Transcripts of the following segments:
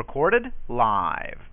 Recorded live.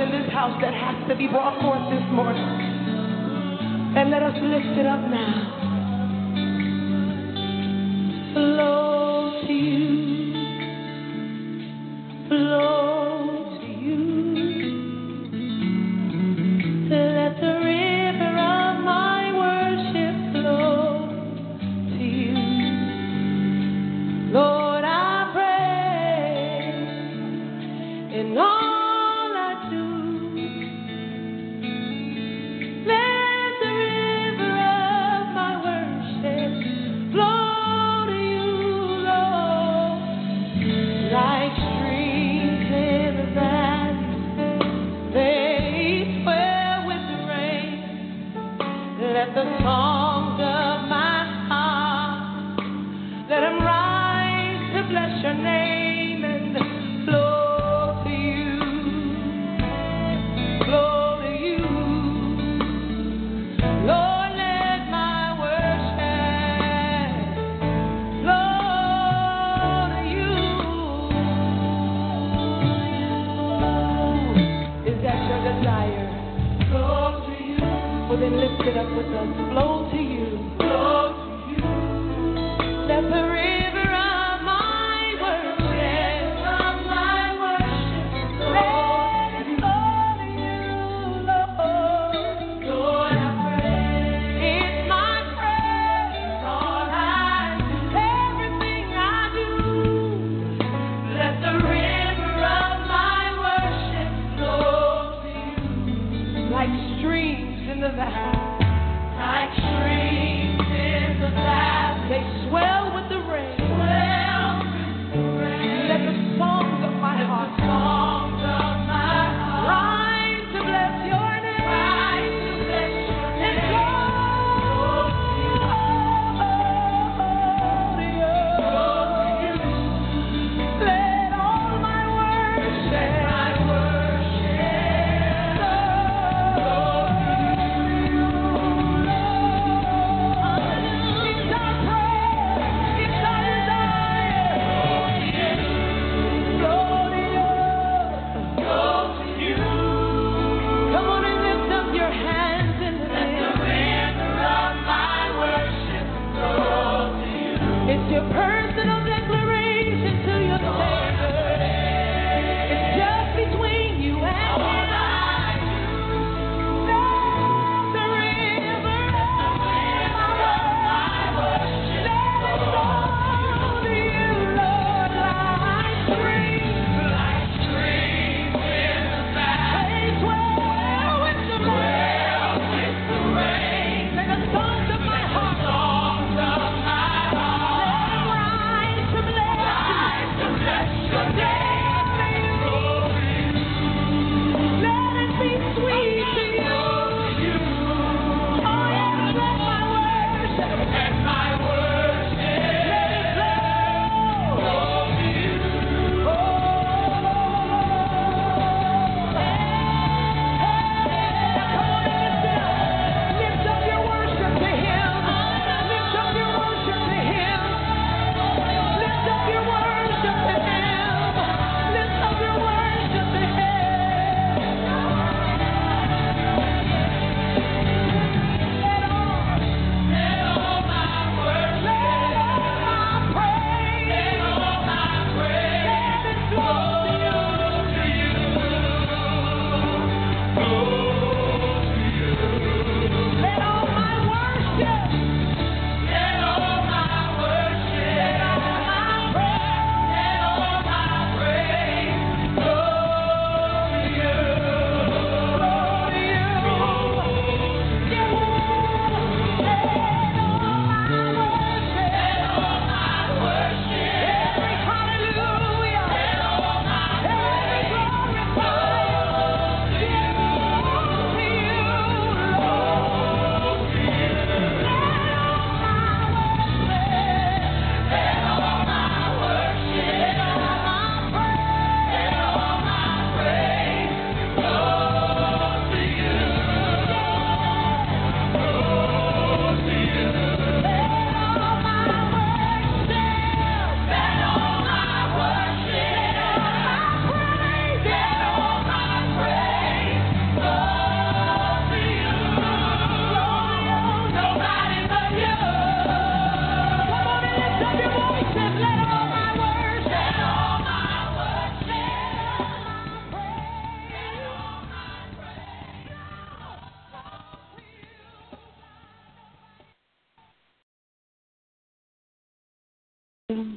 in this house that has to be brought forth this morning. And let us lift it up now. Lord. the pain.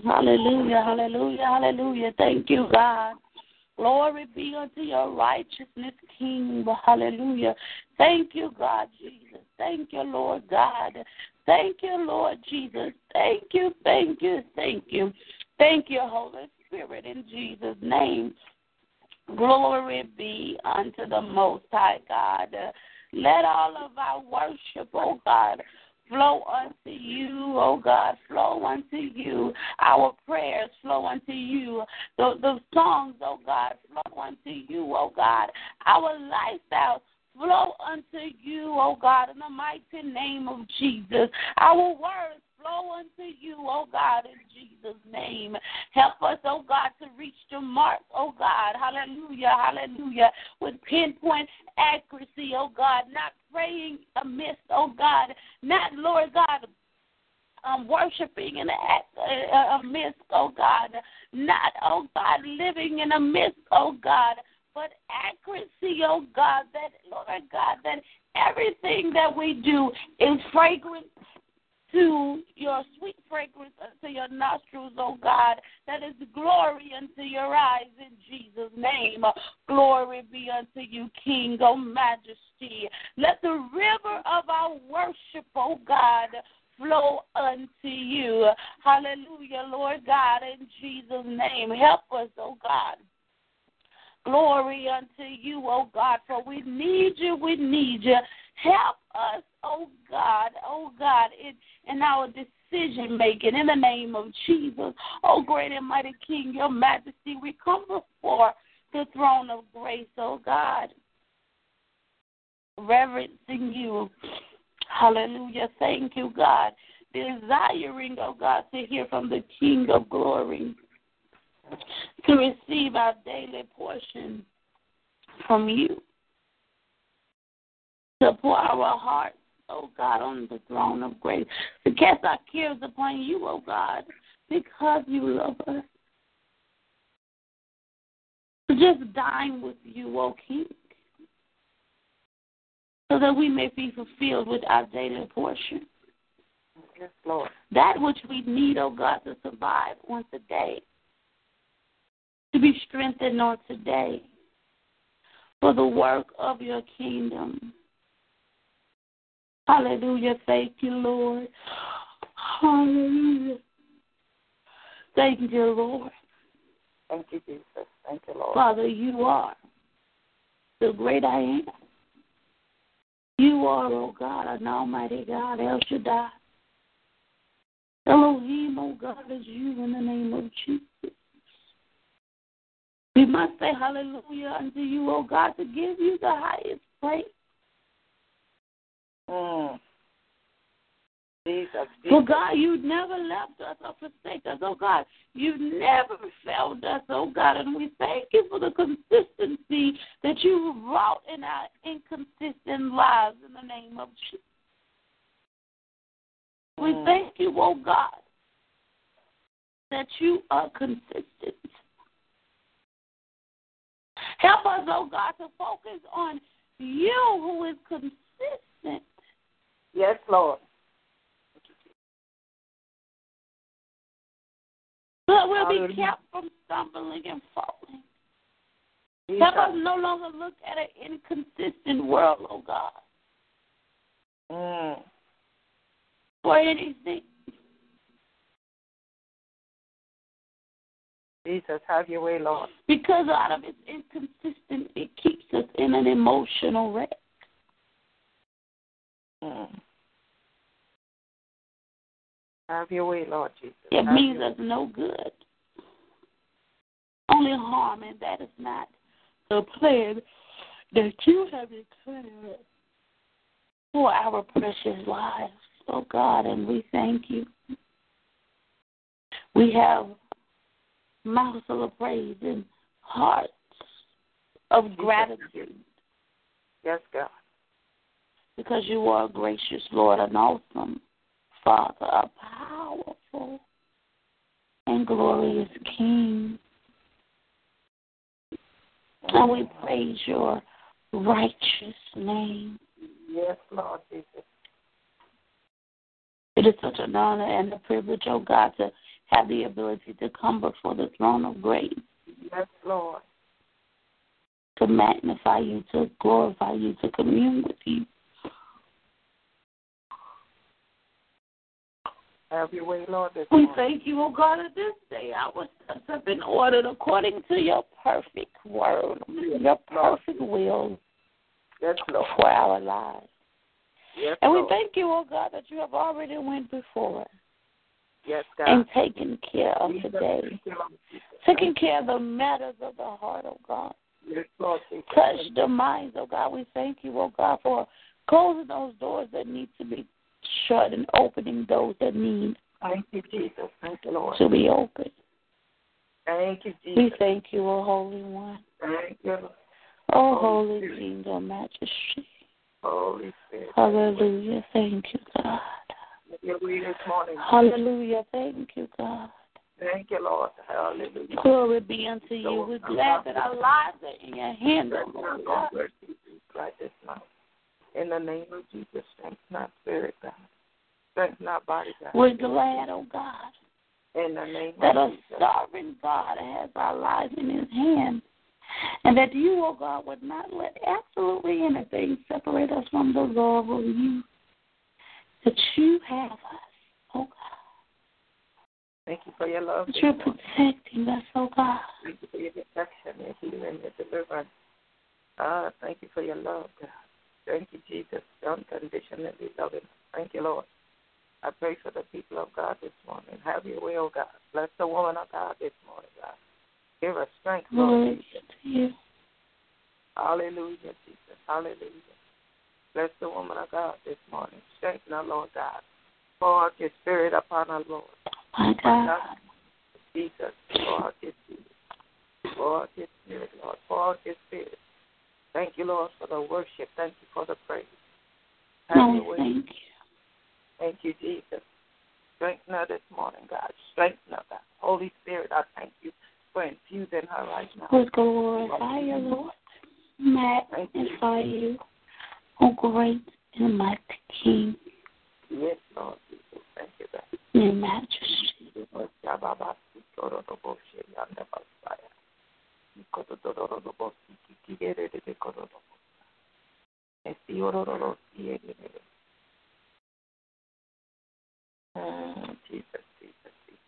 Hallelujah, hallelujah, hallelujah. Thank you, God. Glory be unto your righteousness, King. Hallelujah. Thank you, God Jesus. Thank you, Lord God. Thank you, Lord Jesus. Thank you, thank you, thank you. Thank you, Holy Spirit, in Jesus' name. Glory be unto the Most High God. Let all of our worship, oh God, flow unto you, oh God, flow unto you. Our prayers flow unto you. The, the songs, oh God, flow unto you, oh God. Our lifestyle flow unto you, oh God, in the mighty name of Jesus. Our words flow unto you, oh God, in Jesus' name. Help us, oh God, to reach the mark, oh God. Hallelujah, hallelujah. With pinpoint accuracy, oh God, not praying amiss, oh God, not, Lord God, um, worshiping in a, a, a midst, oh God, not, oh God, living in a midst, oh God, but accuracy, oh God, that, Lord God, that everything that we do is fragrant to your sweet fragrance uh, unto your nostrils, O God, that is glory unto your eyes in Jesus' name. Uh, glory be unto you, King, O Majesty. Let the river of our worship, O God, flow unto you. Hallelujah, Lord God, in Jesus' name. Help us, O God. Glory unto you, O God, for we need you, we need you. Help us, oh God, oh God, in, in our decision making in the name of Jesus. Oh great and mighty King, your majesty, we come before the throne of grace, oh God, reverencing you. Hallelujah. Thank you, God. Desiring, oh God, to hear from the King of glory, to receive our daily portion from you to pour our hearts, oh God, on the throne of grace, to cast our cares upon you, oh God, because you love us. To just dine with you, oh King, so that we may be fulfilled with our daily portion. Yes, Lord. That which we need, oh God, to survive on today, to be strengthened on today for the work of your kingdom. Hallelujah. Thank you, Lord. Hallelujah. Thank you, Lord. Thank you, Jesus. Thank you, Lord. Father, you are the great I am. You are, oh God, an almighty God, El Shaddai. Elohim, oh God, is you in the name of Jesus. We must say hallelujah unto you, oh God, to give you the highest praise. Mm. Jesus, Jesus. For God, you never left us or forsake us. Oh God, you never failed us, oh God, and we thank you for the consistency that you wrought in our inconsistent lives in the name of Jesus. We Mm. thank you, oh God, that you are consistent. Help us, oh God, to focus on you who is consistent. Yes, Lord. But we'll be kept from stumbling and falling. Jesus. Help us no longer look at an inconsistent world, oh God, Mm. for anything. Jesus, have your way, Lord. Because out of its inconsistent, it keeps us in an emotional wreck. Mm. Have your way, Lord Jesus. It Have means us no good. Only harm, and that is not the plan that you have declared for our precious lives, oh God, and we thank you. We have mouths of praise and hearts of gratitude Yes, God. because you are a gracious Lord, and awesome Father, a powerful and glorious King. And we praise your righteous name. Yes, Lord Jesus. It is such an honor and a privilege, oh God, to have the ability to come before the throne of grace, Yes, Lord. to magnify you, to glorify you, to commune with you. Have your way, Lord, We morning. thank you, O God, that this day our steps have been ordered according to your perfect word, your perfect will Yes, Lord. for our lives. Yes, And we Lord. thank you, O God, that you have already went before us Yes, God. and taken care of today, thank you, Lord Jesus. taking care of the matters of the heart, O God. Yes, Lord. Touch the minds, oh God. We thank you, O God, for closing those doors that need to be shut and opening those that need Thank you, Jesus. Thank you, Lord. to be open. Thank you, We thank you, O Holy One, Thank you, Lord. O Holy Holy Spirit. King, O Majesty. Holy Spirit. Hallelujah. Thank you, God. Have your way this morning. Hallelujah. Thank you, God. Thank you, Lord. Hallelujah. Glory be unto you. We're glad that our lives are in your hands, O Strengthen our Lord God. Jesus, right this now. In the name of Jesus, strengthen our spirit, God. Strengthen our body, God. We're glad, oh God, In the name that a of Jesus. sovereign God has our lives in his hand. And that you, oh God, would not let absolutely anything separate us from the love of you that you have us, oh God. Thank you for your love. That you're protecting us, oh God. Thank you for your protection, your healing, your deliverance. Ah, thank you for your love, God. Thank you, Jesus. Unconditionally loving. us. Thank you, Lord. I pray for the people of God this morning. Have your way, oh God. Bless the woman of God this morning, God. Give her strength, Lord Jesus. Hallelujah, Jesus. Hallelujah. Bless the woman of God this morning. Strengthen her, Lord God. Pour out your spirit upon her, Lord. My God. Jesus, pour out your spirit. Pour out your spirit, Lord. Pour out your spirit. Thank you, Lord, for the worship. Thank you for the praise. Have Oh, thank you. Thank you, Jesus. Strengthen her this morning, God. Strengthen her, God. Holy Spirit, I thank you for infusing her right now. We glorify you, Lord. Magnify you, O great and mighty King, Yes, Lord Jesus. Thank you, God. in majesty. Mm, Jesus, Jesus, Jesus.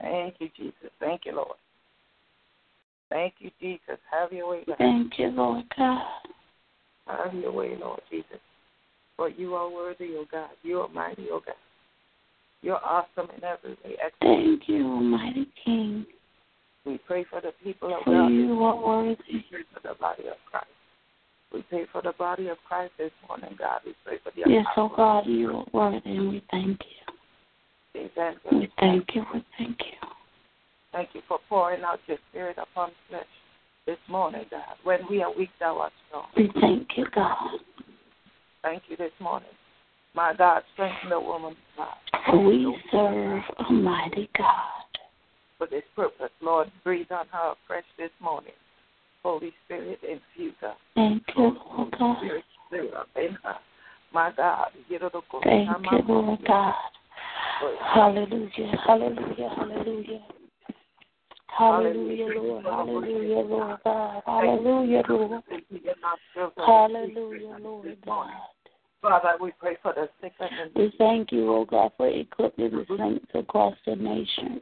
Thank you, Jesus. Thank you, Lord. Thank you, Jesus. Have your way, God. Thank you, Lord God. Have your way, Lord Jesus. For you are worthy, O God. You are mighty, O God. You're awesome in every way. Excellent. Thank you, Almighty King. We pray for the people of God. you are worthy. We pray for the body of Christ. We pray for the body of Christ this morning, God. We pray for the Yes, oh God, you are worthy, and we thank you. the We thank you. We thank you. Thank you for pouring out your spirit upon flesh this morning, God. When we are weak, thou art strong. We thank you, God. Thank you this morning. My God, strengthen the woman, God. We serve a mighty God. For this purpose, Lord, breathe on her afresh this morning. Holy Spirit, infuse her. Thank you, Lord God. Spirit, stir up in her. My God, get her to. Thank you, Lord God. Hallelujah, hallelujah, hallelujah. Hallelujah, Lord. Hallelujah, Lord God. Hallelujah, Lord. Hallelujah, Lord God. Father, we pray for the sick and the We thank you, oh God, for equipping the saints across the nation.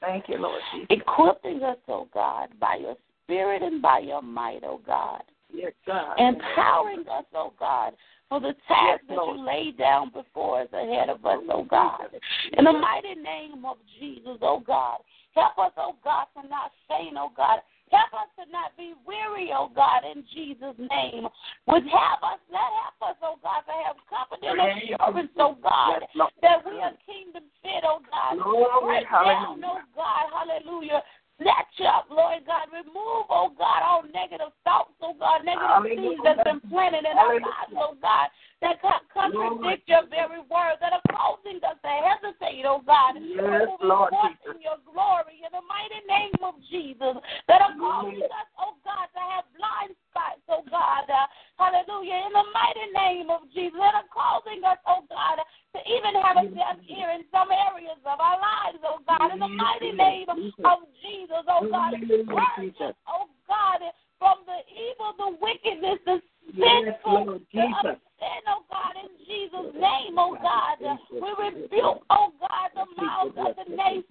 Thank you, Lord Jesus. Equipping us, oh God, by your spirit and by your might, oh God. Yes, God. Empowering us, oh God, for the task that you laid down before us ahead of us, oh God. In the mighty name of Jesus, oh God. Help us, oh God, to not faint, oh God. Help us to not be weary, oh God, in Jesus' name. Would have us, let help us, oh God, to have confident assurance, oh God, that we are kingdom fit, oh God. Break down, oh God, hallelujah. Snatch up, Lord God. Remove, oh God, all negative thoughts, oh God, negative seeds that's been planted in our lives, oh God, that co- contradict your very word, that are causing us to hesitate, oh God. Yes, Lord Jesus. in your glory in the mighty name of Jesus, that are causing us, oh God, to have blind fights, oh God. Uh, hallelujah. In the mighty name of Jesus, that are causing us, oh God, to even have a deaf ear in some areas of our lives, oh God. In the mighty name of Jesus, oh God. Purge oh God, from the evil, the wickedness, the sinful, the sin, oh God, in Jesus' name, oh God. We rebuke, oh God, the mouth of the naysayers.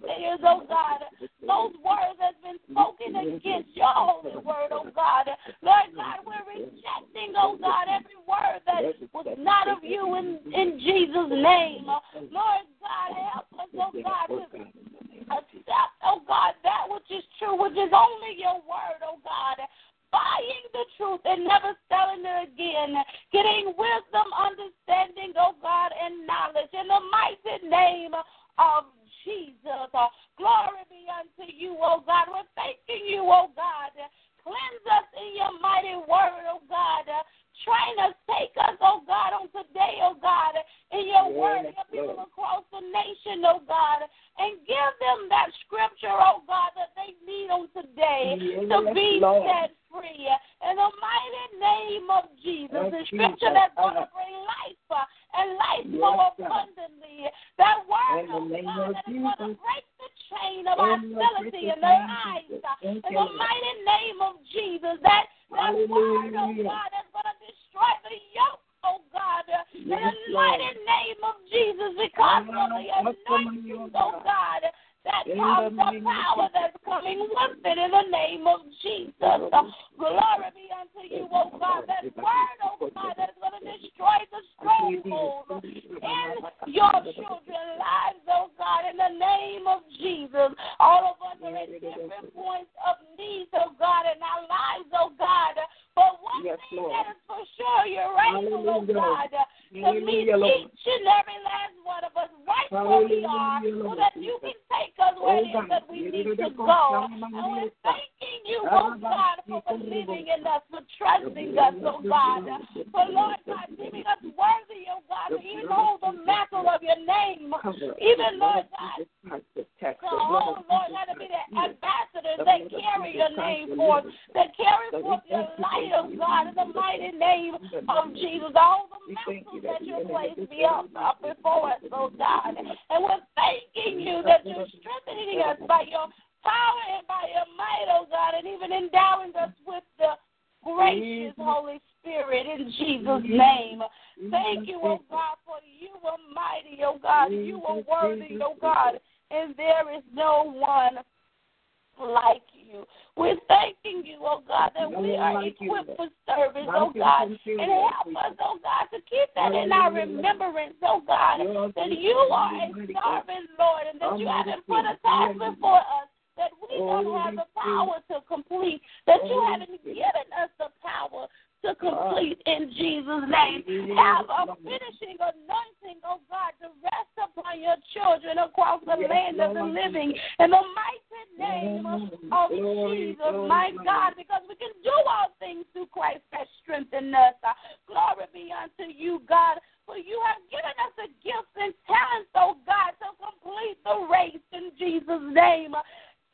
Help us, oh God, to keep that in our remembrance, oh God, that you are a servant, Lord, and that you haven't put a task before us that we don't have the power to complete, that you haven't given us the power to complete in Jesus' name. Have a finishing anointing, oh God, to rest upon your children across the land of the living in the mighty name of Jesus, my God, because we can do all things through Christ that strengthen us. Uh, Glory be unto you, God. For you have given us the gifts and talents, oh God, to complete the race in Jesus' name.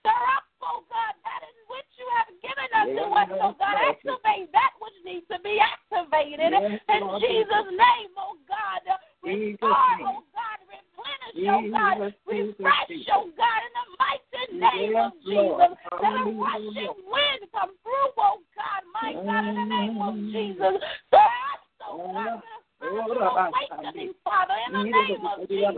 Stir up, oh God, that in which you have given us to us, oh God. Activate that which needs to be activated in Jesus' name, oh God. Uh, restore, oh God, replenish, oh God, refresh, oh God, in the mighty name of Jesus. Let a rushing wind come through, oh God, my God, in the name of Jesus. Stir us, oh God, with a spirit awakening, Father, in the name of Jesus,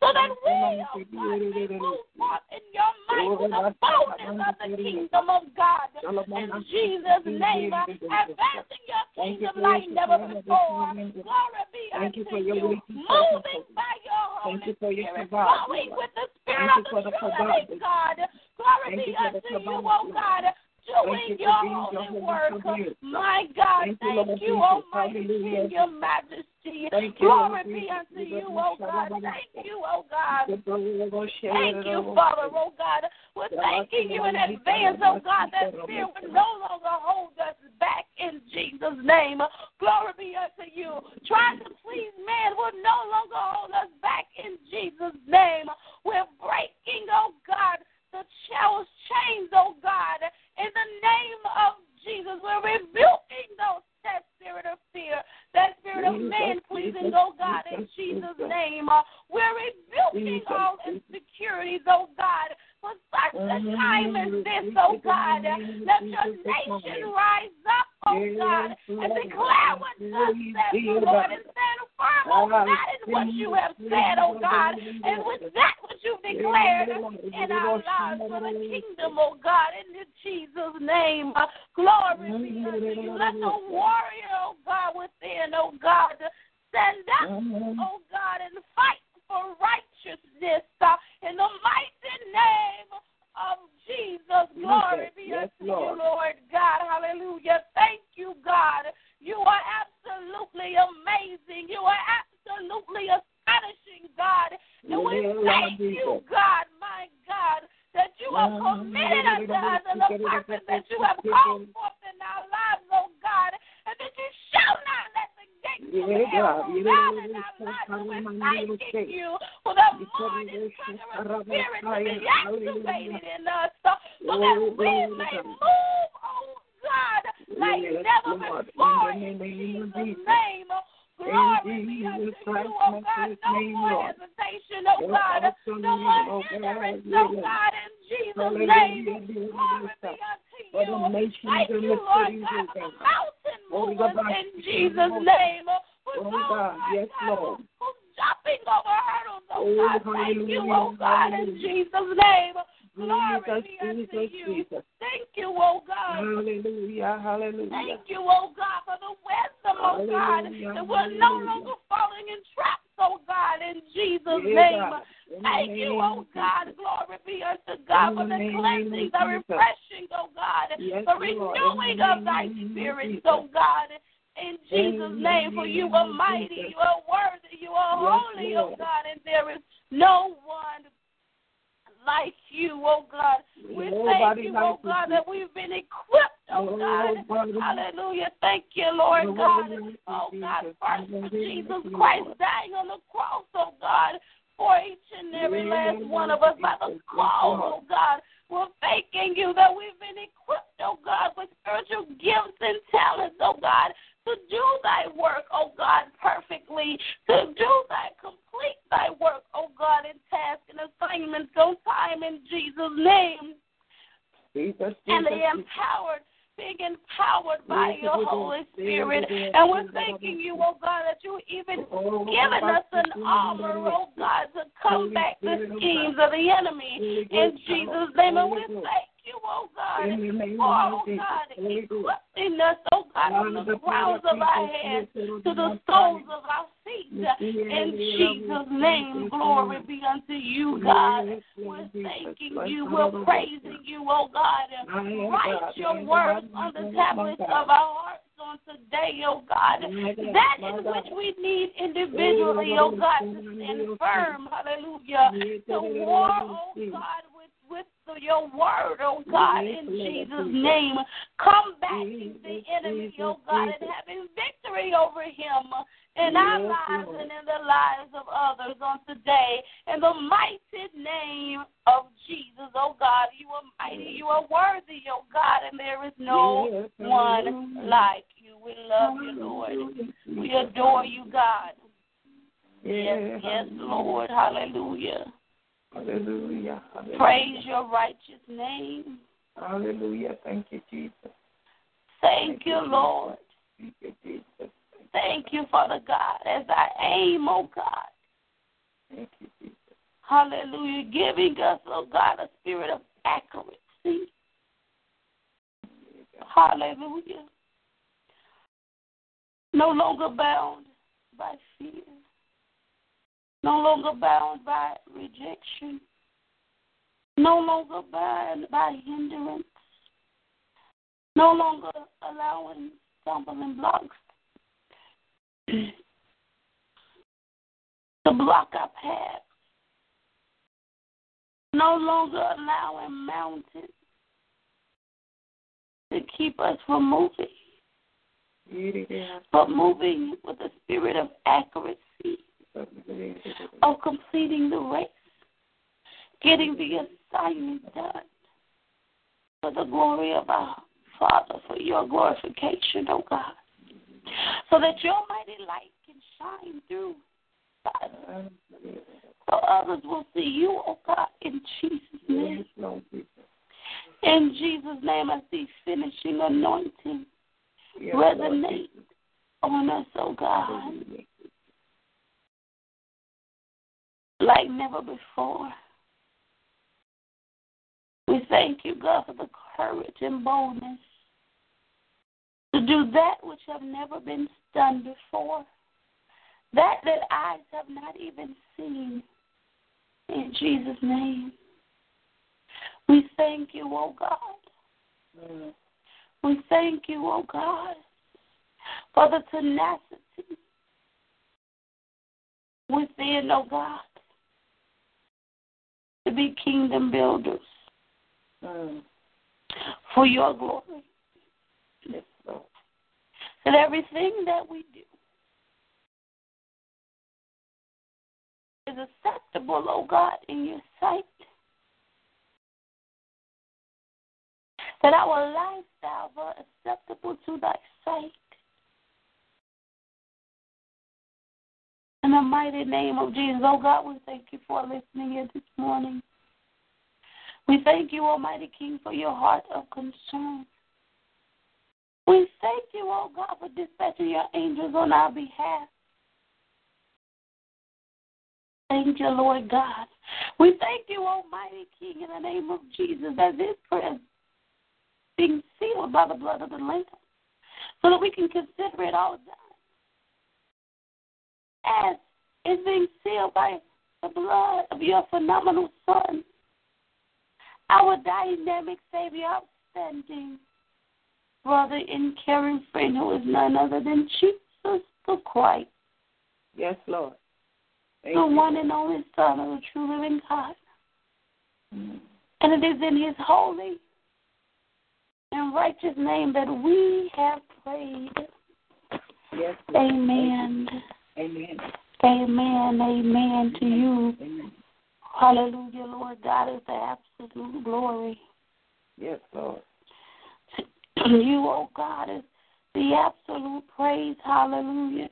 so that we, oh God, may move forth in your might with the boldness of the kingdom of God. In Jesus' name, advancing your kingdom like never before. Glory be unto you. Moving by your Holy Spirit, flowing with the Spirit of the true living God. Glory be unto you, oh God doing your holy work. My God, thank you, Almighty King, your majesty. Glory be unto you, oh God. Thank you, oh God. Thank you, Father, oh God. We're thanking you in advance, oh God, that fear will no longer hold us back in Jesus' name. Glory be unto you. Trying to please man will no longer hold us back in Jesus' name. We're breaking, oh God, the challenge chains, oh God, in the name of Jesus. We're rebuking those that spirit of fear, that spirit of man pleasing, oh God, in Jesus' name. Uh, we're rebuking all insecurities, oh God, for such a time as this, oh God. Let your nation rise up, oh God, and declare what thus says the Lord and stand firm on that is what you have said, oh God, and with that which you've declared in our lives for the kingdom, oh God, in Jesus' name. Uh, glory be unto you. Let the warrior, oh God, within, oh God, stand up, oh God, and fight for righteousness uh, in the mighty name of Jesus. Glory be Yes, unto you, Lord. Lord God. Hallelujah. Thank you, God. You are absolutely amazing. You are absolutely astonishing, God. And we Yeah, Lord thank you, Jesus. God, my God, that you have Yeah, committed unto us and the purpose that you have Yeah. called forth in our lives, oh God, and that you shall not let the gates of Yeah, hell God. prevail in our lives. And we're thanking you for the morning conqueror spirit to be activated in us so, so that we may move, oh God, like Yes, never Lord. before In in the name of Jesus' Jesus. name. Glory be Jesus unto you, Christ's oh God. matchless No name, more Lord. hesitation, oh Your God. awesome No name, more oh hindrance, God. oh God, in Jesus' Hallelujah. name. Be Glory released, be unto For the you. nations Thank and you, the Lord cities, God, oh for the God. mountain Holy movers God, in Jesus' oh, name. For Oh, God. Yes, Lord. who's jumping over hurdles, oh Oh, God. Thank you, oh God, in. Jesus' name. Glory Jesus, be unto Jesus, you. Jesus. Thank you, oh God. Hallelujah, hallelujah. Thank you, oh God, for the wisdom, oh God, that we're no longer falling in traps, oh God, in Jesus' Yeah, name. God. Thank you, oh God. Glory be unto God for the cleansing, the refreshing, oh God, Yes, the Lord. Renewing of thy spirit, oh God. In Jesus' name, for you are mighty, you are worthy, you are holy, oh God, and there is no one like you, oh God. We thank you, oh God, that we've been equipped, oh God. Hallelujah. Thank you, Lord God. Oh God, first for Jesus Christ dying on the cross, oh God, for each and every last one of us by the Jesus. Yes, cross, Lord. oh God. We're thanking you that we've been equipped, oh God, with spiritual gifts and talents, oh God, to do thy work, oh God, perfectly, to do thy complete thy work, oh God, in task and assignments on time in Jesus' name. Jesus, and Jesus, the empowered, being empowered by your. Holy Spirit. And we're thanking you, oh God, that you even Oh, given us an armor, oh God, to combat the oh schemes of the enemy in Jesus' name. And we thank you, oh God, name for, of oh. God, Ghost. equipping us, oh God, from the crowns of our heads to the soles of our feet. In Jesus' name, glory be unto you, God. We're thanking you, we're praising you, oh God. Write your words on the tablets of our hearts on today, oh God. That in which we need individually, oh God, to stand firm, hallelujah, to war, oh God, with, your word, oh God, in Jesus' name, combating the enemy, oh God, and having victory over him in our lives and in the lives of others on today. In the mighty name of Jesus, oh God, you are mighty, you are worthy, oh God, and there is no one like you. We love you, Lord. We adore you, God. Yes, yes, Lord. Hallelujah. Hallelujah. Hallelujah. Praise your righteous name. Hallelujah. Thank you, Jesus. Thank you, Lord. Thank you, Jesus. Thank you, Father God, as I aim, oh God. Thank you, Jesus. Hallelujah. Giving us, oh God, a spirit of accuracy. Hallelujah. No longer bound by fear. No longer bound by rejection. No longer bound by hindrance. No longer allowing stumbling blocks to block our path. No longer allowing mountains to keep us from moving, but moving with a spirit of accuracy, of completing the race, getting the assignment done for the glory of our Father, for your glorification, oh God, so that your mighty light can shine through Father, so others will see you, oh God, in Jesus' name. Yes, Lord Jesus. In Jesus' name, I see finishing anointing resonate on us, oh God. Like never before. We thank you, God, for the courage and boldness to do that which have never been done before, that that eyes have not even seen. In Jesus' name, we thank you, oh God. Mm. We thank you, oh God, for the tenacity within, oh God, to be kingdom builders Mm. for your glory. Yes, Lord. That everything that we do is acceptable, oh God, in your sight. That our lifestyle are acceptable to thy sight. In the mighty name of Jesus, oh God, we thank you for listening here this morning. We thank you, Almighty King, for your heart of concern. We thank you, oh God, for dispatching your angels on our behalf. Thank you, Lord God. We thank you, Almighty King, in the name of Jesus, that this prayer is being sealed by the blood of the Lamb, so that we can consider it all done. As it's being sealed by the blood of your phenomenal Son, our dynamic Savior, outstanding brother and caring friend who is none other than Jesus the Christ, Yes, Lord. Thank the you. one and only Son of the true living God. Mm. And it is in his holy and righteous name that we have prayed. Yes, Lord. Amen. Amen. Amen. Amen to you. Amen. Hallelujah, Lord God is the absolute glory. Yes, Lord. you, oh God, is the absolute praise. Hallelujah.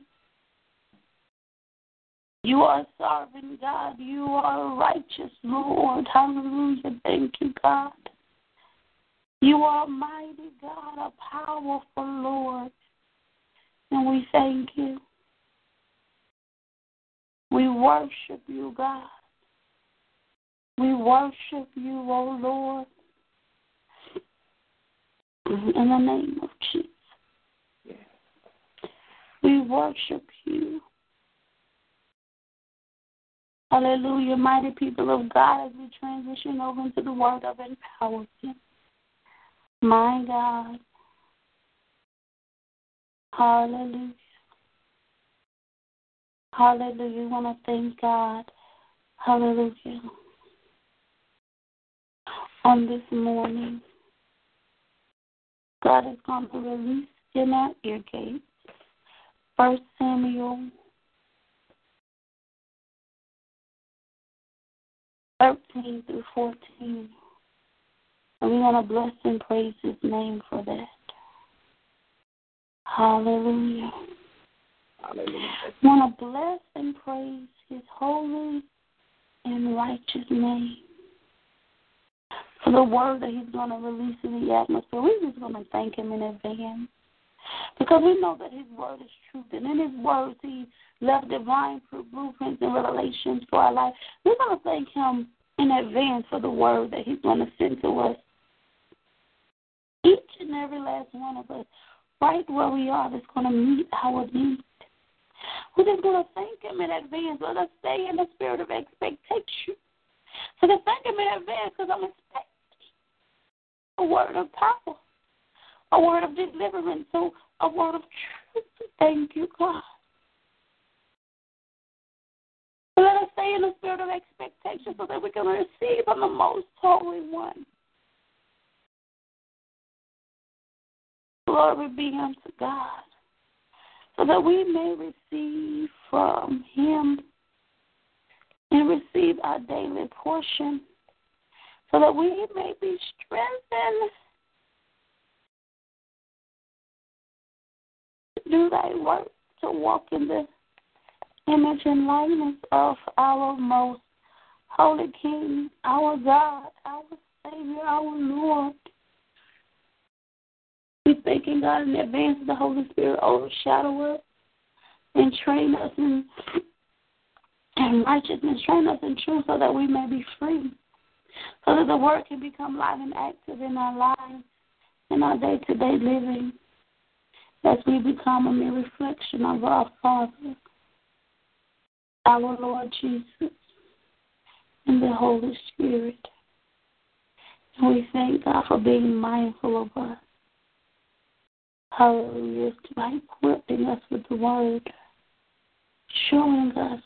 You are sovereign God. You are righteous, Lord. Hallelujah. Thank you, God. You are mighty God, a powerful Lord. And we thank you. We worship you, God. We worship you, O Lord. In the name of Jesus. We worship you. Hallelujah, mighty people of God, as we transition over into the word of empowerment. My God. Hallelujah. Hallelujah. We want to thank God. Hallelujah. On this morning, God is going to release in our ear gates. First Samuel 13 through 14. And we want to bless and praise his name for that. Hallelujah. Hallelujah. Want to bless and praise his holy and righteous name for the word that he's going to release in the atmosphere. We're just going to thank him in advance because we know that his word is truth. And in his words, he left divine blueprints and revelations for our life. We're going to thank him in advance for the word that he's going to send to us. Each and every last one of us, right where we are, that's going to meet our needs. We're just going to thank him in advance. Let us stay in the spirit of expectation. So to thank him in advance because I'm expecting a word of power, a word of deliverance, so a word of truth. Thank you, God. Let us stay in the spirit of expectation so that we can receive from the most holy one. Glory be unto God. So that we may receive from him and receive our daily portion. So that we may be strengthened to do thy work, to walk in the image and likeness of our most Holy King, our God, our Savior, our Lord. We thanking God in advance that the Holy Spirit overshadow us and train us in, in righteousness, train us in truth so that we may be free, so that the word can become live and active in our lives, in our day to day living, as we become a mere reflection of our Father, our Lord Jesus, and the Holy Spirit. And we thank God for being mindful of us. Hallelujah. By equipping us with the word, showing us,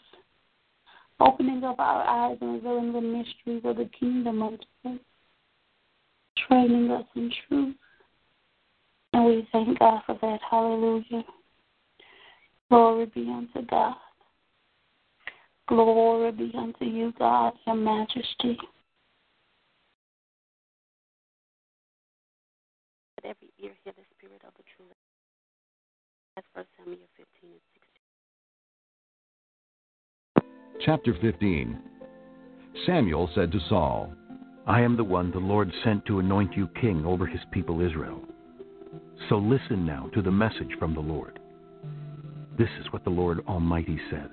opening up our eyes and revealing the mysteries of the kingdom unto us, training us in truth. And we thank God for that. Hallelujah. Glory be unto God. Glory be unto you, God, your majesty. Let ear hear the spirit of the true. That's First Samuel 15 and 16. Chapter 15 Samuel said to Saul, I am the one the Lord sent to anoint you king over his people Israel. So listen now to the message from the Lord. This is what the Lord Almighty says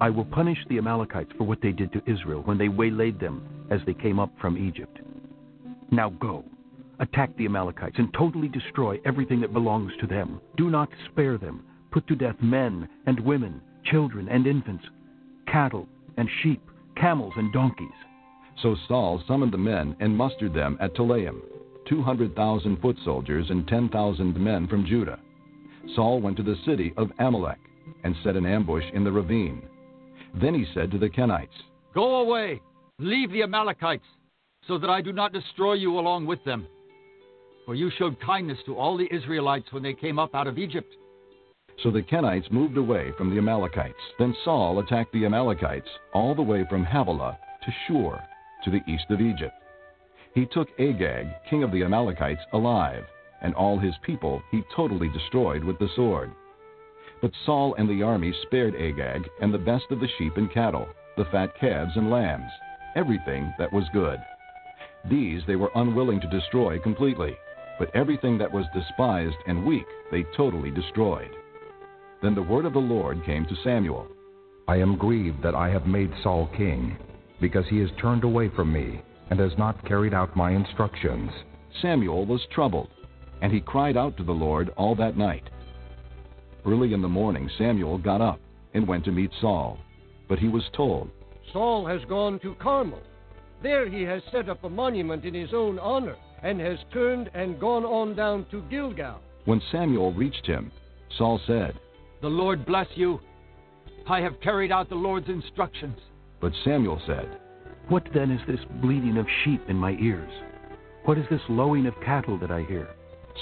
I will punish the Amalekites for what they did to Israel when they waylaid them as they came up from Egypt. Now go, attack the Amalekites, and totally destroy everything that belongs to them. Do not spare them. Put to death men and women, children and infants, cattle and sheep, camels and donkeys. So Saul summoned the men and mustered them at Telaim, two hundred thousand foot soldiers and ten thousand men from Judah. Saul went to the city of Amalek and set an ambush in the ravine. Then he said to the Kenites, Go away, leave the Amalekites, so that I do not destroy you along with them. For you showed kindness to all the Israelites when they came up out of Egypt. So the Kenites moved away from the Amalekites. Then Saul attacked the Amalekites all the way from Havilah to Shur, to the east of Egypt. He took Agag, king of the Amalekites, alive, and all his people he totally destroyed with the sword. But Saul and the army spared Agag and the best of the sheep and cattle, the fat calves and lambs, everything that was good. These they were unwilling to destroy completely, but everything that was despised and weak they totally destroyed. Then the word of the Lord came to Samuel I am grieved that I have made Saul king, because he has turned away from me and has not carried out my instructions. Samuel was troubled, and he cried out to the Lord all that night. Early in the morning, Samuel got up and went to meet Saul. But he was told, Saul has gone to Carmel. There he has set up a monument in his own honor, and has turned and gone on down to Gilgal. When Samuel reached him, Saul said, The Lord bless you. I have carried out the Lord's instructions. But Samuel said, What then is this bleating of sheep in my ears? What is this lowing of cattle that I hear?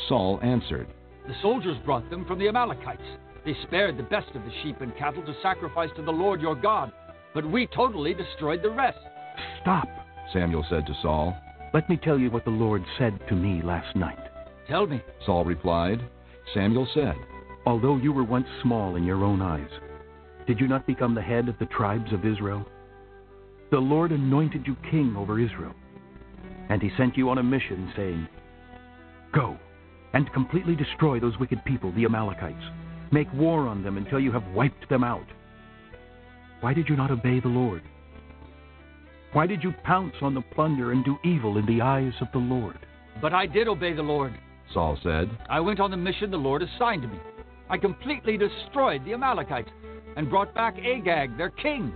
Saul answered, The soldiers brought them from the Amalekites. They spared the best of the sheep and cattle to sacrifice to the Lord your God, but we totally destroyed the rest. Stop, Samuel said to Saul. Let me tell you what the Lord said to me last night. Tell me. Saul replied. Samuel said, Although you were once small in your own eyes, did you not become the head of the tribes of Israel? The Lord anointed you king over Israel, and he sent you on a mission, saying, Go and completely destroy those wicked people, the Amalekites. Make war on them until you have wiped them out. Why did you not obey the Lord? Why did you pounce on the plunder and do evil in the eyes of the Lord? But I did obey the Lord. Saul said. I went on the mission the Lord assigned to me. I completely destroyed the Amalekites and brought back Agag, their king.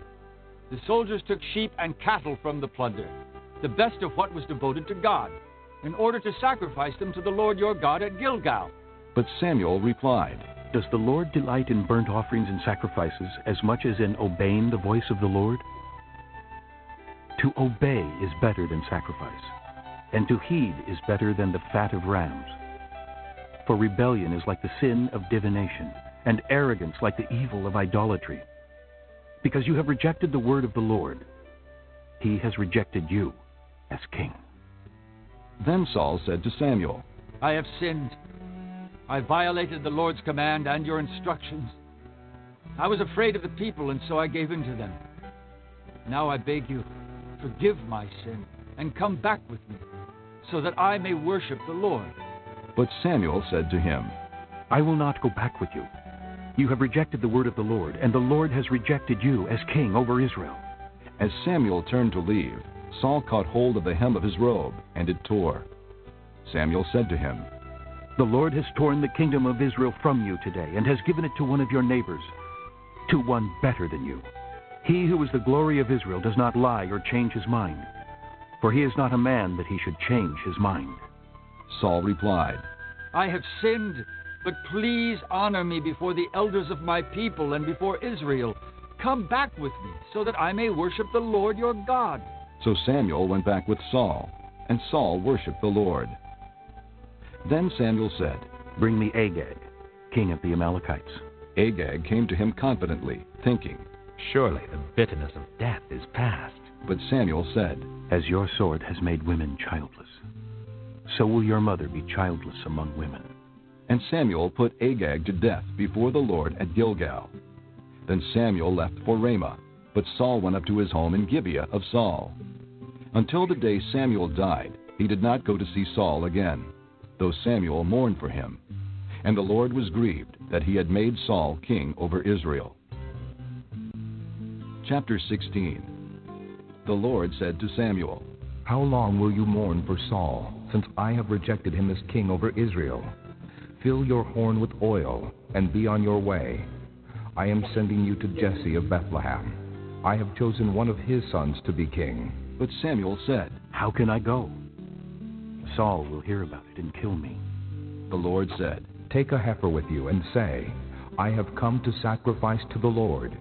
The soldiers took sheep and cattle from the plunder, the best of what was devoted to God, in order to sacrifice them to the Lord your God at Gilgal. But Samuel replied, Does the Lord delight in burnt offerings and sacrifices as much as in obeying the voice of the Lord? To obey is better than sacrifice, and to heed is better than the fat of rams. For rebellion is like the sin of divination, and arrogance like the evil of idolatry. Because you have rejected the word of the Lord, he has rejected you as king. Then Saul said to Samuel, I have sinned. I violated the Lord's command and your instructions. I was afraid of the people, and so I gave in to them. Now I beg you, forgive my sin and come back with me, so that I may worship the Lord. But Samuel said to him, I will not go back with you. You have rejected the word of the Lord, and the Lord has rejected you as king over Israel. As Samuel turned to leave, Saul caught hold of the hem of his robe, and it tore. Samuel said to him, The Lord has torn the kingdom of Israel from you today, and has given it to one of your neighbors, to one better than you. He who is the glory of Israel does not lie or change his mind, for he is not a man that he should change his mind. Saul replied, I have sinned, but please honor me before the elders of my people and before Israel. Come back with me, so that I may worship the Lord your God. So Samuel went back with Saul, and Saul worshipped the Lord. Then Samuel said, Bring me Agag, king of the Amalekites. Agag came to him confidently, thinking, Surely the bitterness of death is past. But Samuel said, As your sword has made women childless, so will your mother be childless among women. And Samuel put Agag to death before the Lord at Gilgal. Then Samuel left for Ramah, but Saul went up to his home in Gibeah of Saul. Until the day Samuel died, he did not go to see Saul again, though Samuel mourned for him. And the Lord was grieved that he had made Saul king over Israel. Chapter 16 The Lord said to Samuel, How long will you mourn for Saul, since I have rejected him as king over Israel? Fill your horn with oil, and be on your way. I am sending you to Jesse of Bethlehem. I have chosen one of his sons to be king. But Samuel said, How can I go? Saul will hear about it and kill me. The Lord said, Take a heifer with you and say, I have come to sacrifice to the Lord.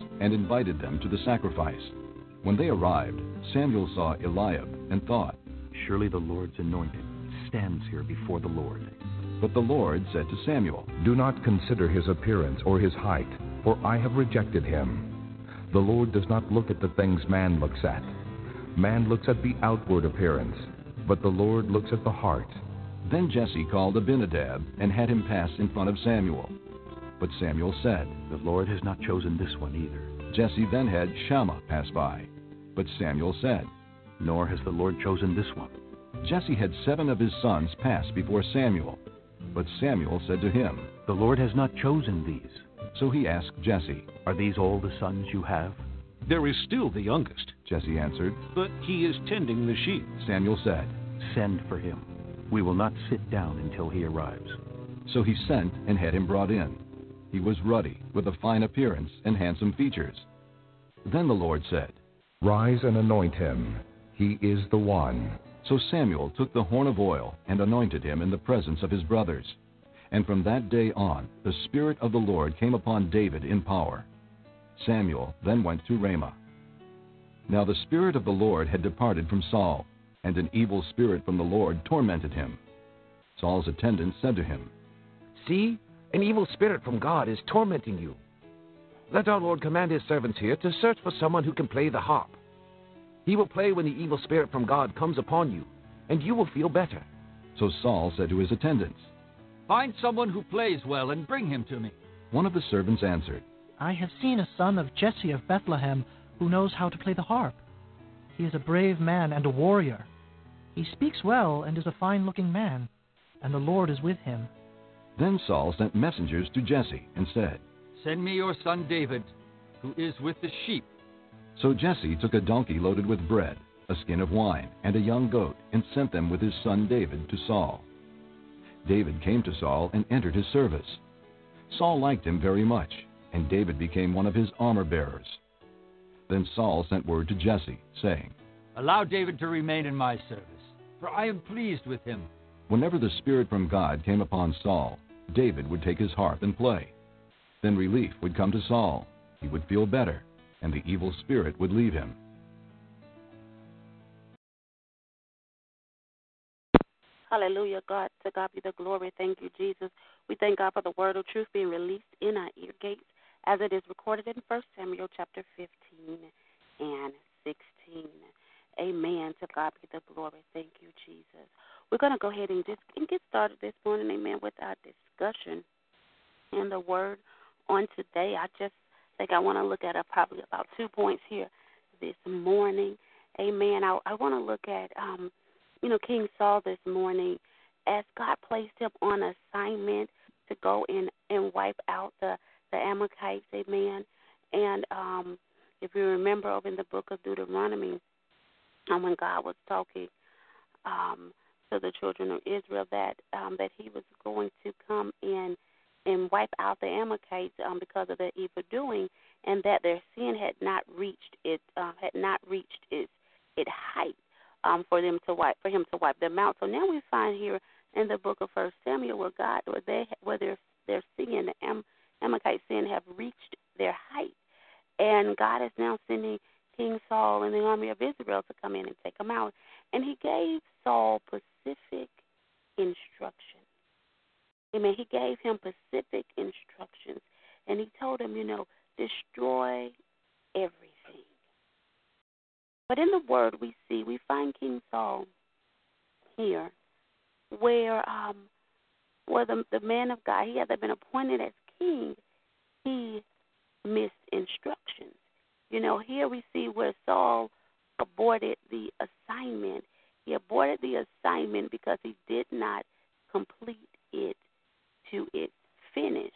and invited them to the sacrifice. When they arrived, Samuel saw Eliab and thought, Surely the Lord's anointed stands here before the Lord. But the Lord said to Samuel, Do not consider his appearance or his height, for I have rejected him. The Lord does not look at the things man looks at. Man looks at the outward appearance, but the Lord looks at the heart. Then Jesse called Abinadab and had him pass in front of Samuel. But Samuel said, The Lord has not chosen this one either. Jesse then had Shammah pass by. But Samuel said, Nor has the Lord chosen this one. Jesse had seven of his sons pass before Samuel. But Samuel said to him, The Lord has not chosen these. So he asked Jesse, Are these all the sons you have? There is still the youngest, Jesse answered, but he is tending the sheep. Samuel said, Send for him. We will not sit down until he arrives. So he sent and had him brought in. He was ruddy, with a fine appearance and handsome features. Then the Lord said, Rise and anoint him. He is the one. So Samuel took the horn of oil and anointed him in the presence of his brothers. And from that day on, the Spirit of the Lord came upon David in power. Samuel then went to Ramah. Now the Spirit of the Lord had departed from Saul, and an evil spirit from the Lord tormented him. Saul's attendants said to him, See, an evil spirit from God is tormenting you. Let our Lord command his servants here to search for someone who can play the harp. He will play when the evil spirit from God comes upon you, and you will feel better. So Saul said to his attendants, Find someone who plays well and bring him to me. One of the servants answered, I have seen a son of Jesse of Bethlehem who knows how to play the harp. He is a brave man and a warrior. He speaks well and is a fine looking man, and the Lord is with him. Then Saul sent messengers to Jesse and said, Send me your son David, who is with the sheep. So Jesse took a donkey loaded with bread, a skin of wine, and a young goat, and sent them with his son David to Saul. David came to Saul and entered his service. Saul liked him very much, and David became one of his armor bearers. Then Saul sent word to Jesse, saying, Allow David to remain in my service, for I am pleased with him. Whenever the Spirit from God came upon Saul, David would take his harp and play. Then relief would come to Saul, he would feel better, and the evil spirit would leave him. Hallelujah, God. To God be the glory. Thank you, Jesus. We thank God for the word of truth being released in our ear gates as it is recorded in 1 Samuel chapter 15 and 16. Amen. To God be the glory. Thank you, Jesus. We're going to go ahead and just and get started this morning, amen, with our discussion and the word on today. I just think I want to look at a, probably about two points here this morning. Amen. I, I want to look at, um, you know, King Saul this morning as God placed him on assignment to go in and wipe out the, the Amalekites. Amen. And um, if you remember over in the book of Deuteronomy, um, when God was talking um, to the children of Israel that um, that He was going to come in and wipe out the Amalekites um, because of their evil doing, and that their sin had not reached it uh, had not reached its its height um, for them to wipe for Him to wipe them out. So now we find here in the book of First Samuel where God where they where their their sin the Am, Amalekite sin have reached their height, and God is now sending King Saul and the army of Israel to come in and take them out. And he gave Saul specific instructions. Amen. He gave him specific instructions. And he told him, you know, destroy everything. But in the word we see, we find King Saul here where um where the the man of God, he had been appointed as king, he missed instructions. You know, here we see where Saul aborted the assignment. He aborted the assignment because he did not complete it to its finish.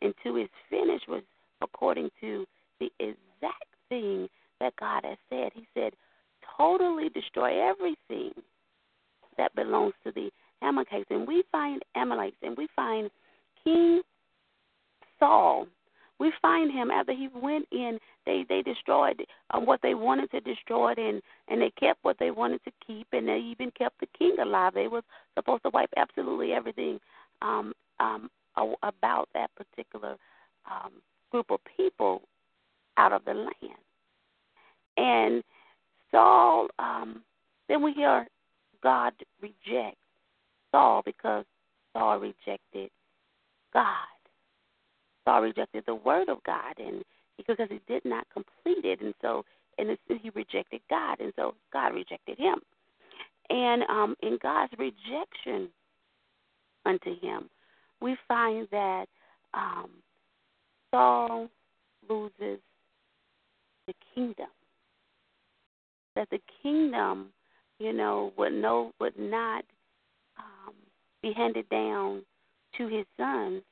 And to its finish was according to the exact thing that God has said. He said, totally destroy everything that belongs to the Amalekites. And we find Amalekites and we find King Saul we find him after he went in. They they destroyed um, what they wanted to destroy, and and they kept what they wanted to keep, and they even kept the king alive. They was supposed to wipe absolutely everything um, um, about that particular um, group of people out of the land. And Saul, um, then we hear God reject Saul because Saul rejected God. Saul rejected the word of God, and because he did not complete it, and so and he rejected God, and so God rejected him. And um, in God's rejection unto him, we find that um, Saul loses the kingdom. That the kingdom, you know, would no would not um, be handed down to his sons.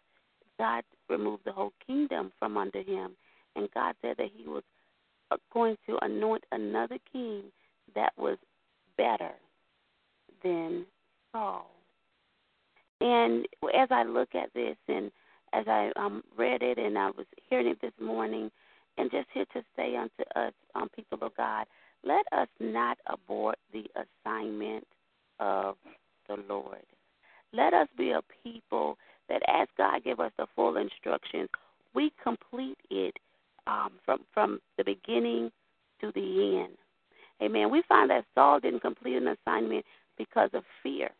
God removed the whole kingdom from under him. And God said that he was uh, going to anoint another king that was better than Saul. And as I look at this and as I um, read it and I was hearing it this morning, and just here to say unto us, um, people of God, let us not abort the assignment of the Lord. Let us be a people that as God give us the full instructions, we complete it um, from from the beginning to the end. Amen. We find that Saul didn't complete an assignment because of fear.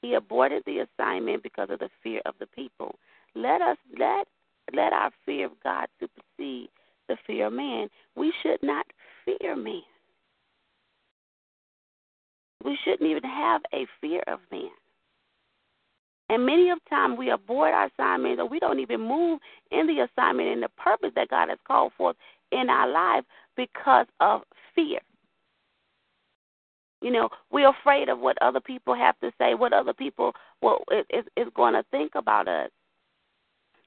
He aborted the assignment because of the fear of the people. Let us let let our fear of God supersede the fear of man. We should not fear man. We shouldn't even have a fear of man. And many of time we abort our assignment or we don't even move in the assignment and the purpose that God has called forth in our life because of fear. You know, we're afraid of what other people have to say, what other people will, is, is going to think about us,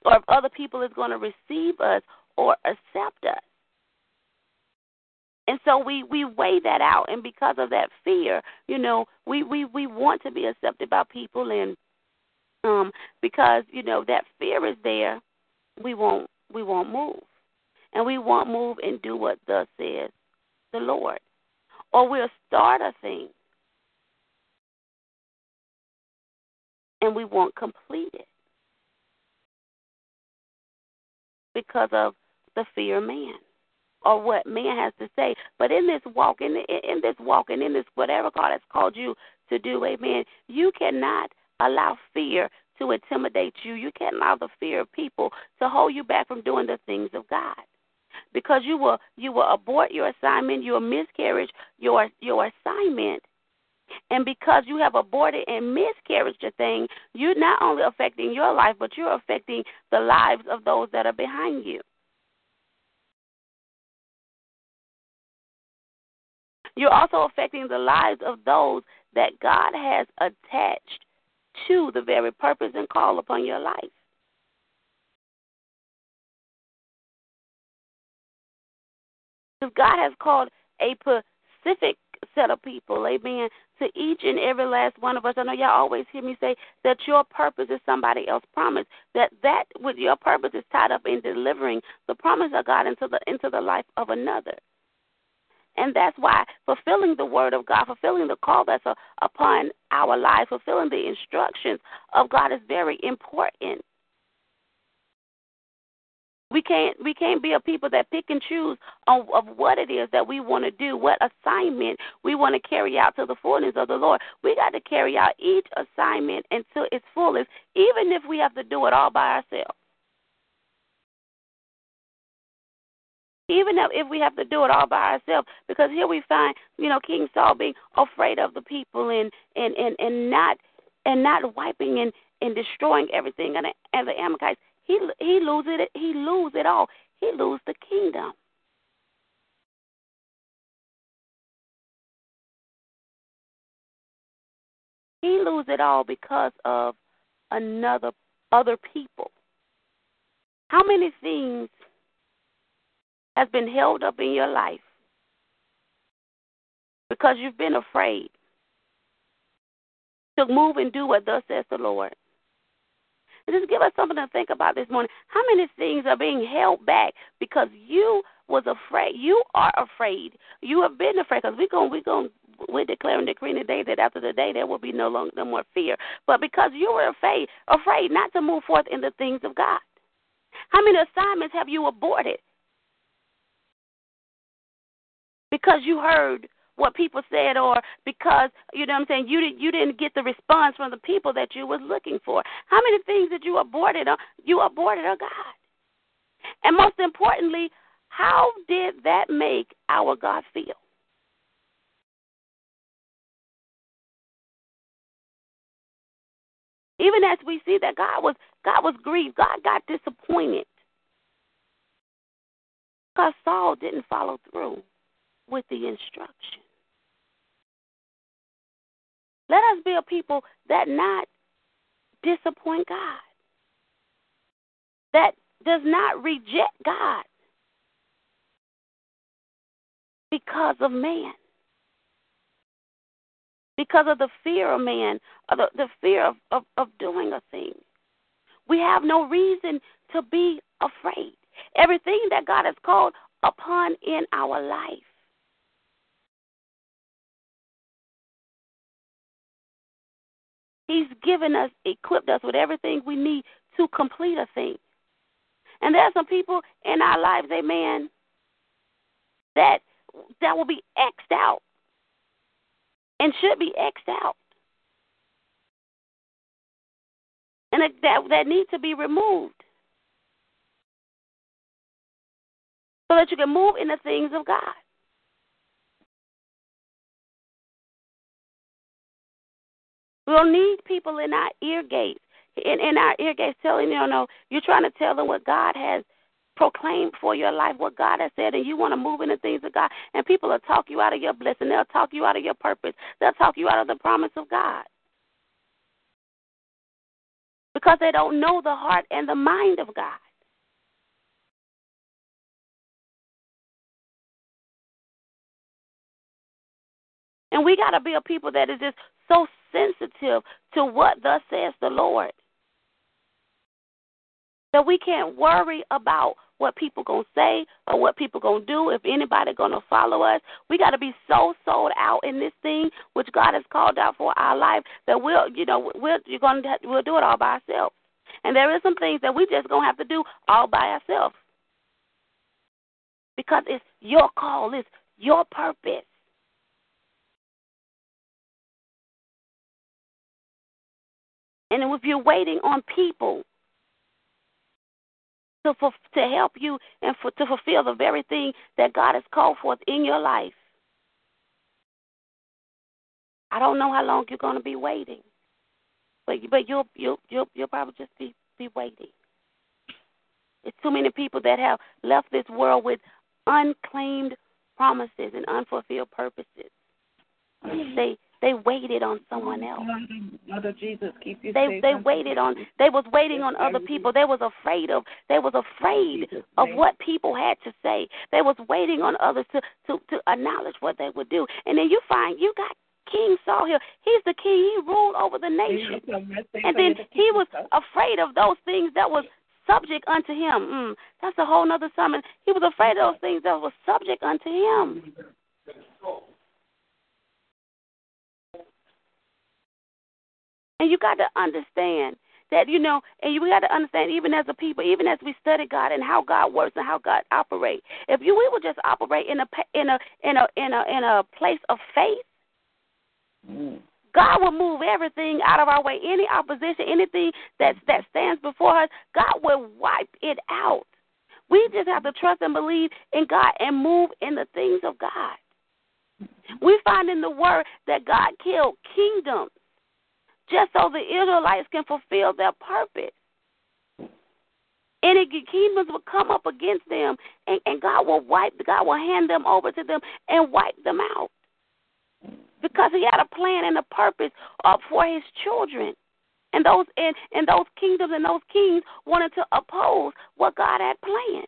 or if other people is going to receive us or accept us. And so we we weigh that out, and because of that fear, you know, we we we want to be accepted by people, and um, because you know that fear is there, we won't we won't move, and we won't move and do what thus says the Lord, or we'll start a thing and we won't complete it because of the fear of man or what man has to say. But in this walk, in in this walk, and in this whatever God has called you to do. Amen. You cannot allow fear to intimidate you. You can't allow the fear of people to hold you back from doing the things of God. Because you will you will abort your assignment, you will miscarriage your your assignment. And because you have aborted and miscarried your thing, you're not only affecting your life, but you're affecting the lives of those that are behind you. You're also affecting the lives of those that God has attached to the very purpose and call upon your life. Because God has called a specific set of people, amen, to each and every last one of us. I know y'all always hear me say that your purpose is somebody else's promise. That that with your purpose is tied up in delivering the promise of God into the into the life of another. And that's why fulfilling the word of God, fulfilling the call that's a, upon our life, fulfilling the instructions of God is very important. We can't we can't be a people that pick and choose of, of what it is that we want to do, what assignment we want to carry out to the fullness of the Lord. We got to carry out each assignment until its fullest, even if we have to do it all by ourselves. Even if we have to do it all by ourselves because here we find you know king saul being afraid of the people and and and and not and not wiping and and destroying everything and, and the amalekites. He he loses it he lose it all. He lose the kingdom. He lose it all because of another other people. How many things has been held up in your life because you've been afraid to move and do what thus says the Lord. And just give us something to think about this morning. How many things are being held back because you was afraid? You are afraid. You have been afraid because we're going, we're going, we're declaring, decreeing today that after the day there will be no longer no more fear. But because you were afraid, afraid not to move forth in the things of God. How many assignments have you aborted because you heard what people said or because you know what I'm saying you didn't you didn't get the response from the people that you was looking for. How many things did you aborted uh, you aborted oh God? And most importantly, how did that make our God feel? Even as we see that God was God was grieved, God got disappointed. Because Saul didn't follow through with the instruction. Let us be a people that not disappoint God, that does not reject God because of man, because of the fear of man, or the, the fear of, of, of doing a thing. We have no reason to be afraid. Everything that God has called upon in our life He's given us, equipped us with everything we need to complete a thing. And there are some people in our lives, amen, that that will be xed out and should be xed out. And that that need to be removed. So that you can move in the things of God. We'll need people in our ear gates, in, in our ear gates telling you, know, you're trying to tell them what God has proclaimed for your life, what God has said, and you want to move in the things of God. And people will talk you out of your blessing. They'll talk you out of your purpose. They'll talk you out of the promise of God. Because they don't know the heart and the mind of God. And we got to be a people that is just so sensitive to what thus says the Lord. That we can't worry about what people gonna say or what people gonna do if anybody gonna follow us. We got to be so sold out in this thing which God has called out for our life that we'll you know we're you're gonna we'll do it all by ourselves. And there is some things that we just gonna have to do all by ourselves because it's your call, it's your purpose. And if you're waiting on people to for, to help you and for, to fulfill the very thing that God has called forth in your life, I don't know how long you're going to be waiting, but but you'll you'll you'll, you'll probably just be be waiting. It's too many people that have left this world with unclaimed promises and unfulfilled purposes. Mm-hmm. They they waited on someone else. Mother Jesus, keep you They safe. they waited on they was waiting on other people. They was afraid of they was afraid of what people had to say. They was waiting on others to to to acknowledge what they would do. And then you find you got King Saul here. He's the king. He ruled over the nation. And then he was afraid of those things that was subject unto him. Mm, that's a whole nother sermon. He was afraid of those things that was subject unto him. And you got to understand that you know, and you got to understand even as a people, even as we study God and how God works and how God operates. If you we would just operate in a in a in a in a in a place of faith, mm. God will move everything out of our way. Any opposition, anything that that stands before us, God will wipe it out. We just have to trust and believe in God and move in the things of God. We find in the Word that God killed kingdoms just so the Israelites can fulfill their purpose. Any kingdoms will come up against them, and, and God will wipe. God will hand them over to them and wipe them out because He had a plan and a purpose uh, for His children. And those and, and those kingdoms and those kings wanted to oppose what God had planned.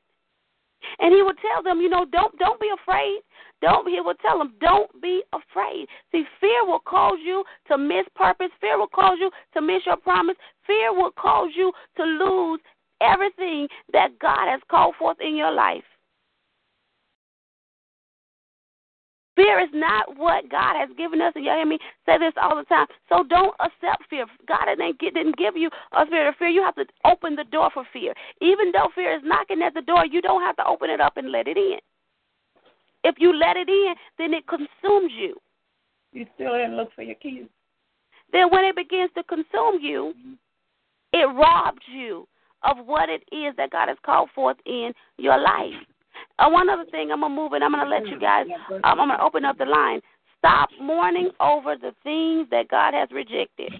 And he would tell them, you know, don't don't be afraid. Don't he would tell them, don't be afraid. See, fear will cause you to miss purpose. Fear will cause you to miss your promise. Fear will cause you to lose everything that God has called forth in your life. Fear is not what God has given us, and you hear me say this all the time. So don't accept fear. God didn't, didn't give you a spirit of fear. You have to open the door for fear. Even though fear is knocking at the door, you don't have to open it up and let it in. If you let it in, then it consumes you. You still didn't look for your keys. Then when it begins to consume you, it robs you of what it is that God has called forth in your life. Uh, one other thing, I'm gonna move it. I'm gonna let you guys. Um, I'm gonna open up the line. Stop mourning over the things that God has rejected.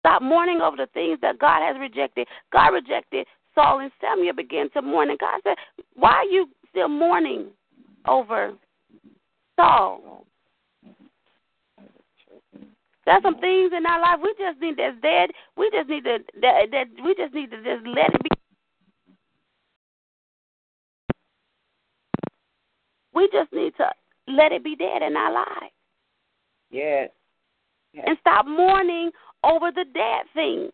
Stop mourning over the things that God has rejected. God rejected Saul and Samuel began to mourn, and God said, "Why are you still mourning over Saul?" There's some things in our life we just need that's dead. We just need to that, that we just need to just let it be. We just need to let it be dead in our lives. Yes. yes. And stop mourning over the dead things.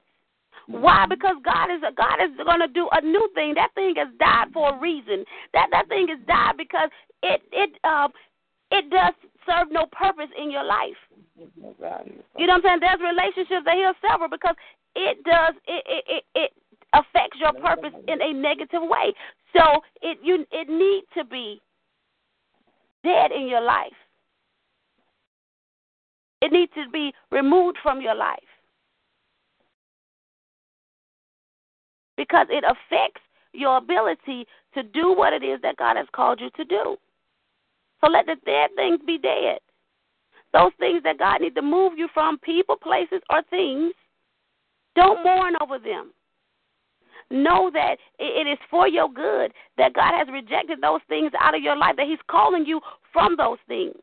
Why? Because God is God is going to do a new thing. That thing has died for a reason. That that thing has died because it it um it does serve no purpose in your life. You know what I'm saying? There's relationships that he'll sever because it does it it it, it affects your purpose in a negative way. So it you it needs to be dead in your life. It needs to be removed from your life. Because it affects your ability to do what it is that God has called you to do. So let the dead things be dead. Those things that God needs to move you from, people, places, or things, don't mourn over them. Know that it is for your good that God has rejected those things out of your life, that He's calling you from those things,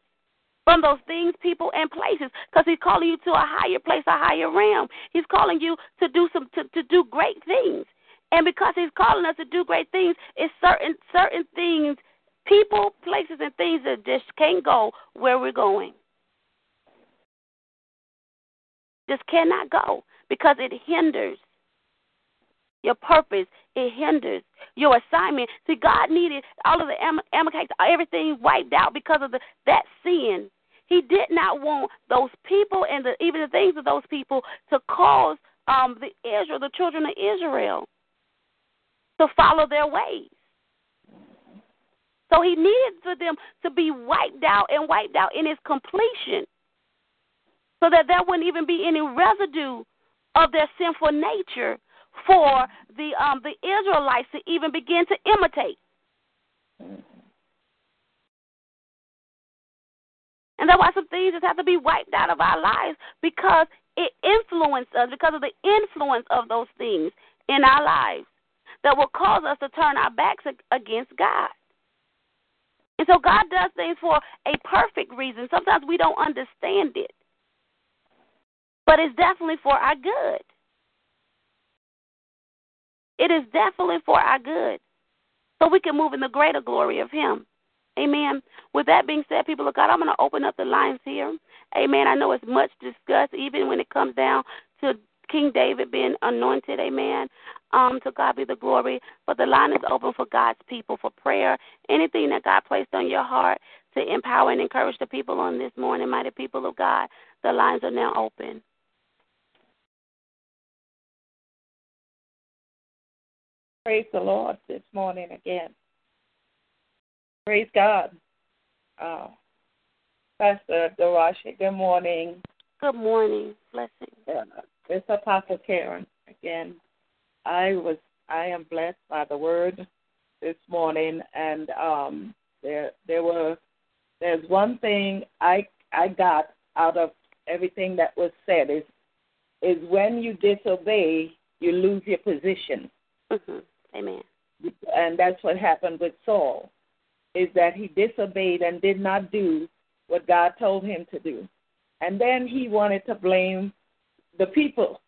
from those things, people, and places, because He's calling you to a higher place, a higher realm. He's calling you to do some to, to do great things, and because He's calling us to do great things, it's certain certain things, people, places, and things that just can't go where we're going. Just cannot go because it hinders your purpose. It hinders your assignment. See, God needed all of the Am- Amalekites, everything wiped out because of the, that sin. He did not want those people and the, even the things of those people to cause um, the Israel, the children of Israel, to follow their ways. So he needed for them to be wiped out and wiped out in its completion so that there wouldn't even be any residue of their sinful nature for the um, the Israelites to even begin to imitate. And that's why some things just have to be wiped out of our lives because it influenced us, because of the influence of those things in our lives that will cause us to turn our backs against God. And so God does things for a perfect reason. Sometimes we don't understand it, but it's definitely for our good. It is definitely for our good. So we can move in the greater glory of Him. Amen. With that being said, people of God, I'm going to open up the lines here. Amen. I know it's much discussed, even when it comes down to King David being anointed. Amen. Um, to God be the glory. But the line is open for God's people for prayer. Anything that God placed on your heart to empower and encourage the people on this morning, mighty people of God, the lines are now open. Praise the Lord this morning again. Praise God. Uh, Pastor Darashi, good morning. Good morning. Blessing. Uh, it's Apostle Karen again. I was I am blessed by the word this morning and um there there were there's one thing I I got out of everything that was said is is when you disobey you lose your position. Mm-hmm. Amen. And that's what happened with Saul is that he disobeyed and did not do what God told him to do. And then he wanted to blame the people.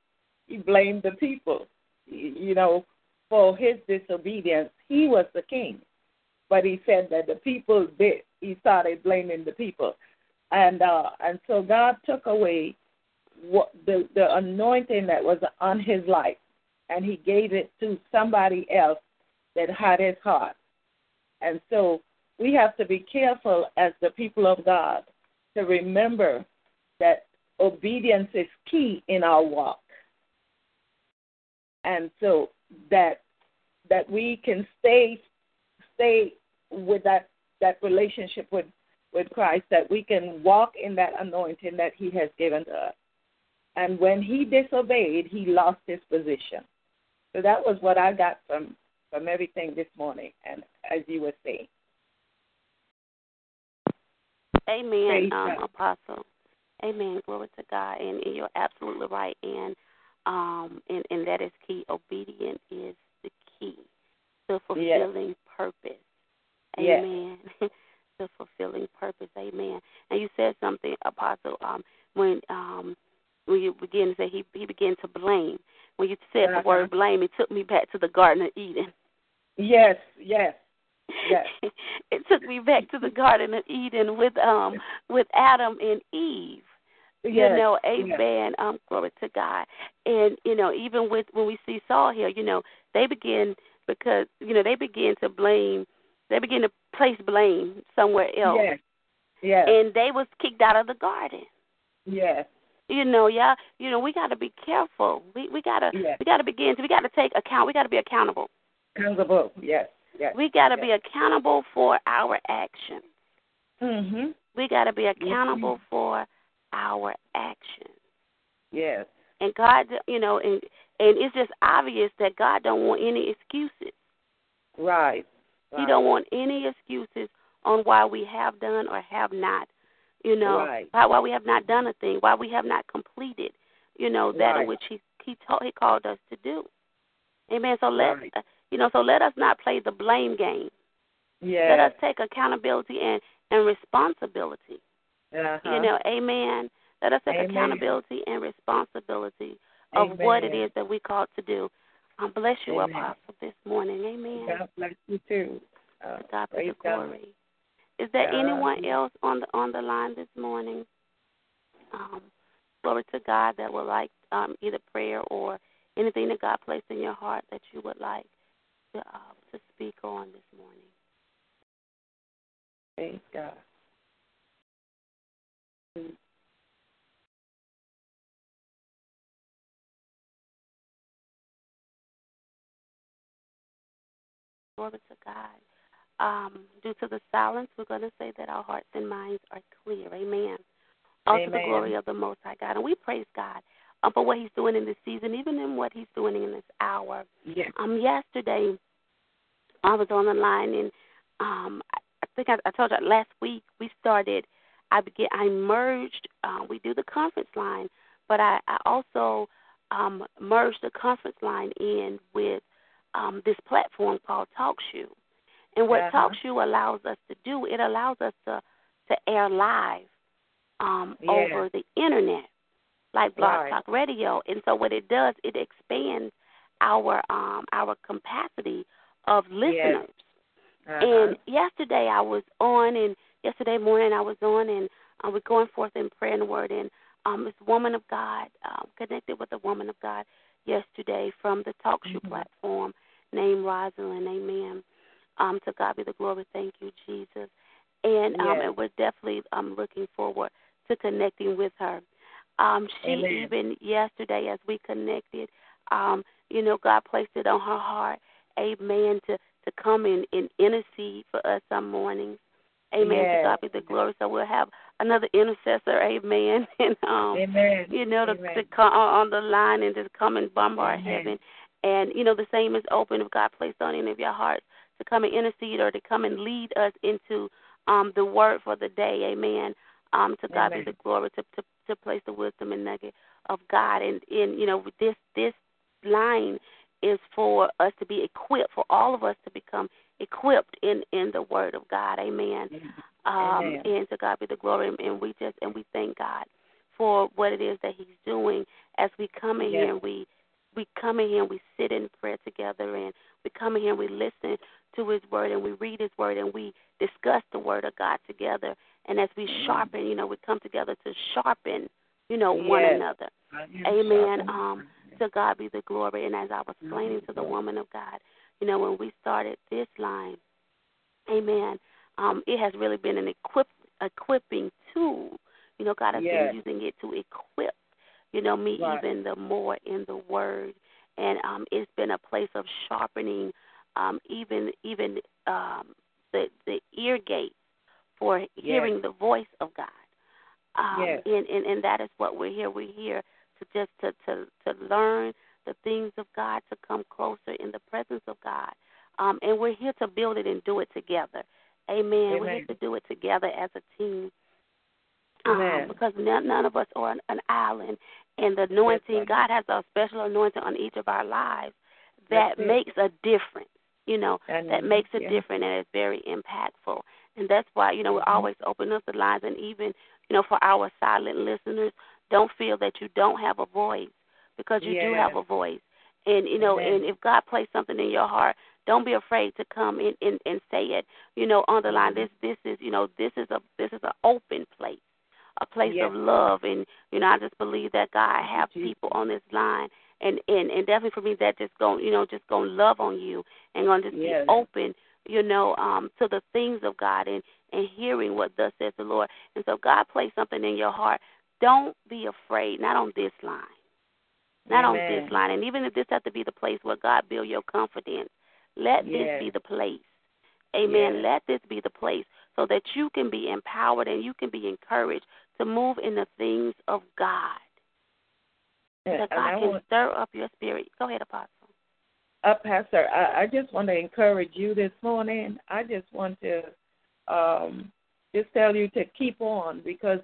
He blamed the people, you know, for his disobedience. He was the king, but he said that the people did. He started blaming the people, and uh, and so God took away what the the anointing that was on his life, and he gave it to somebody else that had his heart. And so we have to be careful as the people of God to remember that obedience is key in our walk. And so that that we can stay stay with that that relationship with with Christ, that we can walk in that anointing that He has given to us. And when he disobeyed, he lost his position. So that was what I got from from everything this morning, and as you were saying. Amen, um, Apostle. Amen. Glory to God, and, and you're absolutely right, and um, and and that is key. Obedience is the key to fulfilling yes. purpose. Yes. Amen. to fulfilling purpose. Amen. And you said something, Apostle, um, when um when you begin to say he he began to blame. When you said uh-huh. the word blame, it took me back to the Garden of Eden. Yes, yes. Yes. it took me back to the Garden of Eden with um with Adam and Eve. Yes, You know, yes. amen. Um, glory to God. And, you know, even with when we see Saul here, you know, they begin because, you know, they begin to blame they begin to place blame somewhere else. Yes. Yes. And they was kicked out of the garden. Yes. You know, yeah, you know, we gotta be careful. We we gotta Yes. we gotta begin to we gotta take account we gotta be accountable. Accountable. Yes. Yes. We gotta yes. be accountable for our actions. Mhm. We gotta be accountable for our actions. Yes. And God, you know, and and it's just obvious that God don't want any excuses. Right. He don't want any excuses on why we have done or have not, you know, Right. why, why we have not done a thing, why we have not completed, you know, that Right. which He He told He called us to do. Amen. So let Right. uh, you know, so let us not play the blame game. Yes. Let us take accountability and and responsibility. uh-huh. You know, amen. Let us take Amen. accountability and responsibility of what it is that we called to do. Um, bless you, Amen. Apostle, this morning. Amen. God bless you too. Uh, God be praise the God. Glory. Is there God. anyone else on the on the line this morning? Um, glory to God that would like um, either prayer or anything that God placed in your heart that you would like to uh, to speak on this morning. Praise God. Glory to God. Um, due to the silence, we're going to say that our hearts and minds are clear. Amen. all to the glory of the Most High God. And we praise God um, for what He's doing in this season, even in what He's doing in this hour. Yes. Um, yesterday, I was on the line, and um, I I think I, I told you last week we started. I began. I merged. Uh, we do the conference line, but I, I also um, merged the conference line in with um, this platform called TalkShoe. And what Uh-huh. TalkShoe allows us to do, it allows us to to air live um, Yeah. over the internet, like Blog Right. Talk Radio. And so what it does, it expands our um, our capacity of listeners. Uh-huh. And yesterday I was on, and yesterday morning I was on, and uh, we're going forth in prayer and word. And um, this woman of God um, connected with a woman of God yesterday from the TalkShoe Mm-hmm. platform named Rosalind. Amen. Um, to God be the glory. Thank you, Jesus. And um, Yes. and we're definitely um, looking forward to connecting with her. Um, she Amen. even yesterday, as we connected, um, you know, God placed it on her heart, Amen, to to come in and intercede for us some mornings. Amen. Yes. To God be the glory. So we'll have another intercessor, Amen. And um Amen. you know, to, Amen. to come on the line and just come and bombard Amen. heaven. And you know, the same is open if God placed on any of your hearts to come and intercede or to come and lead us into um the word for the day. Amen. Um, to God Amen. be the glory to, to to place the wisdom and nugget of God. And in you know, this this line is for us to be equipped, for all of us to become equipped in in the Word of God. Amen. Um, Amen. and to God be the glory. And we just and we thank God for what it is that He's doing as we come in Yes. here and we we come in here and we sit in prayer together and we come in here and we listen to His Word and we read His Word and we discuss the Word of God together. And as we sharpen, you know, we come together to sharpen, you know, one Yes. another. Amen. Um, to God be the glory. And as I was explaining to the woman of God, you know, when we started this line, Amen. Um, it has really been an equip equipping tool. You know, God has Yes. been using it to equip, you know, me Right. even the more in the word. And um it's been a place of sharpening um even even um the the ear gate for hearing the voice of God. Um Yes. and, and, and that is what we're here. We're here to just to, to, to learn the things of God, to come closer in the presence of God. Um, and we're here to build it and do it together. Amen. We're here to do it together as a team. Um, because none, none of us are an, an island, and the anointing, God has a special anointing on each of our lives that That's it. makes a difference. You know, And- that makes a yeah. difference and it's very impactful. And that's why, you know, we Mhm. always open up the lines and even, you know, for our silent listeners, don't feel that you don't have a voice because you do have a voice. And you know, Amen. and if God placed something in your heart, don't be afraid to come in and, and say it. You know, on the line. This this is you know, this is a this is an open place. A place Yes. of love and you know, I just believe that God have people on this line and, and, and definitely for me that just going you know, just gonna love on you and gonna just Yes. be open, you know, um, to the things of God and, and hearing what thus says the Lord. And so God placed something in your heart. Don't be afraid, not on this line. Not on this line. And even if this has to be the place where God build your confidence, let Yes. this be the place. Amen. Yes. Let this be the place so that you can be empowered and you can be encouraged to move in the things of God. And- that God I can want- stir up your spirit. Go ahead, Apostle. Uh, Pastor, I, I just want to encourage you this morning. I just want to um, just tell you to keep on because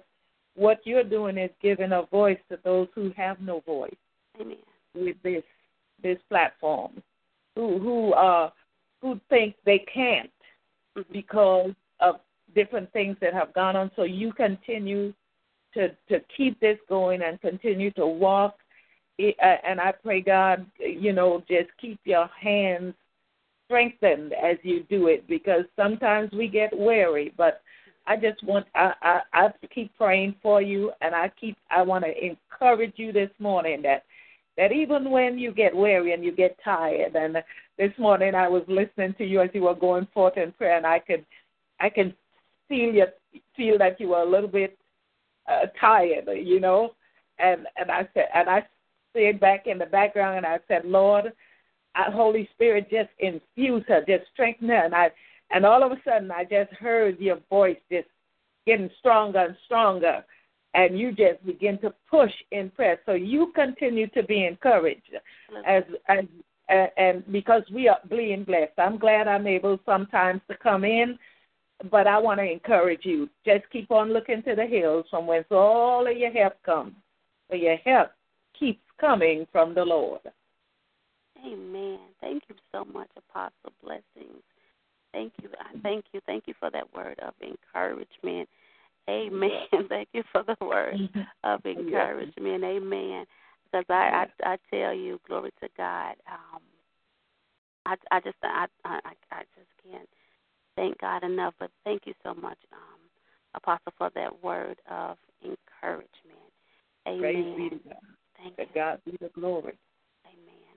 what you're doing is giving a voice to those who have no voice Amen. with this this platform, who who uh who think they can't Mm-hmm. because of different things that have gone on. So you continue to to keep this going and continue to walk. Uh, And I pray God, you know, just keep your hands strengthened as you do it because sometimes we get weary. But I just want I I, I keep praying for you, and I keep I want to encourage you this morning that that even when you get weary and you get tired and this morning I was listening to you as you were going forth in prayer and I could I can feel you feel that you were a little bit uh, tired, you know. And and I said and I stayed back in the background and I said, Lord, uh, Holy Spirit, just infuse her, just strengthen her. And I and all of a sudden I just heard your voice just getting stronger and stronger. and you just begin to push in prayer. So you continue to be encouraged as as and because we are being blessed. I'm glad I'm able sometimes to come in, but I want to encourage you. Just keep on looking to the hills from whence all of your help comes. For your help keeps coming from the Lord. Amen. Thank you so much, Apostle. Blessings. Thank you. I thank you. Thank you for that word of encouragement. Amen. Thank you for the word of encouragement. Amen. Because I, I I tell you, glory to God. Um, I I just I I I just can't thank God enough. But thank you so much, um, Apostle, for that word of encouragement. Amen. Praise be to God. Thank to you. God be the glory. Amen.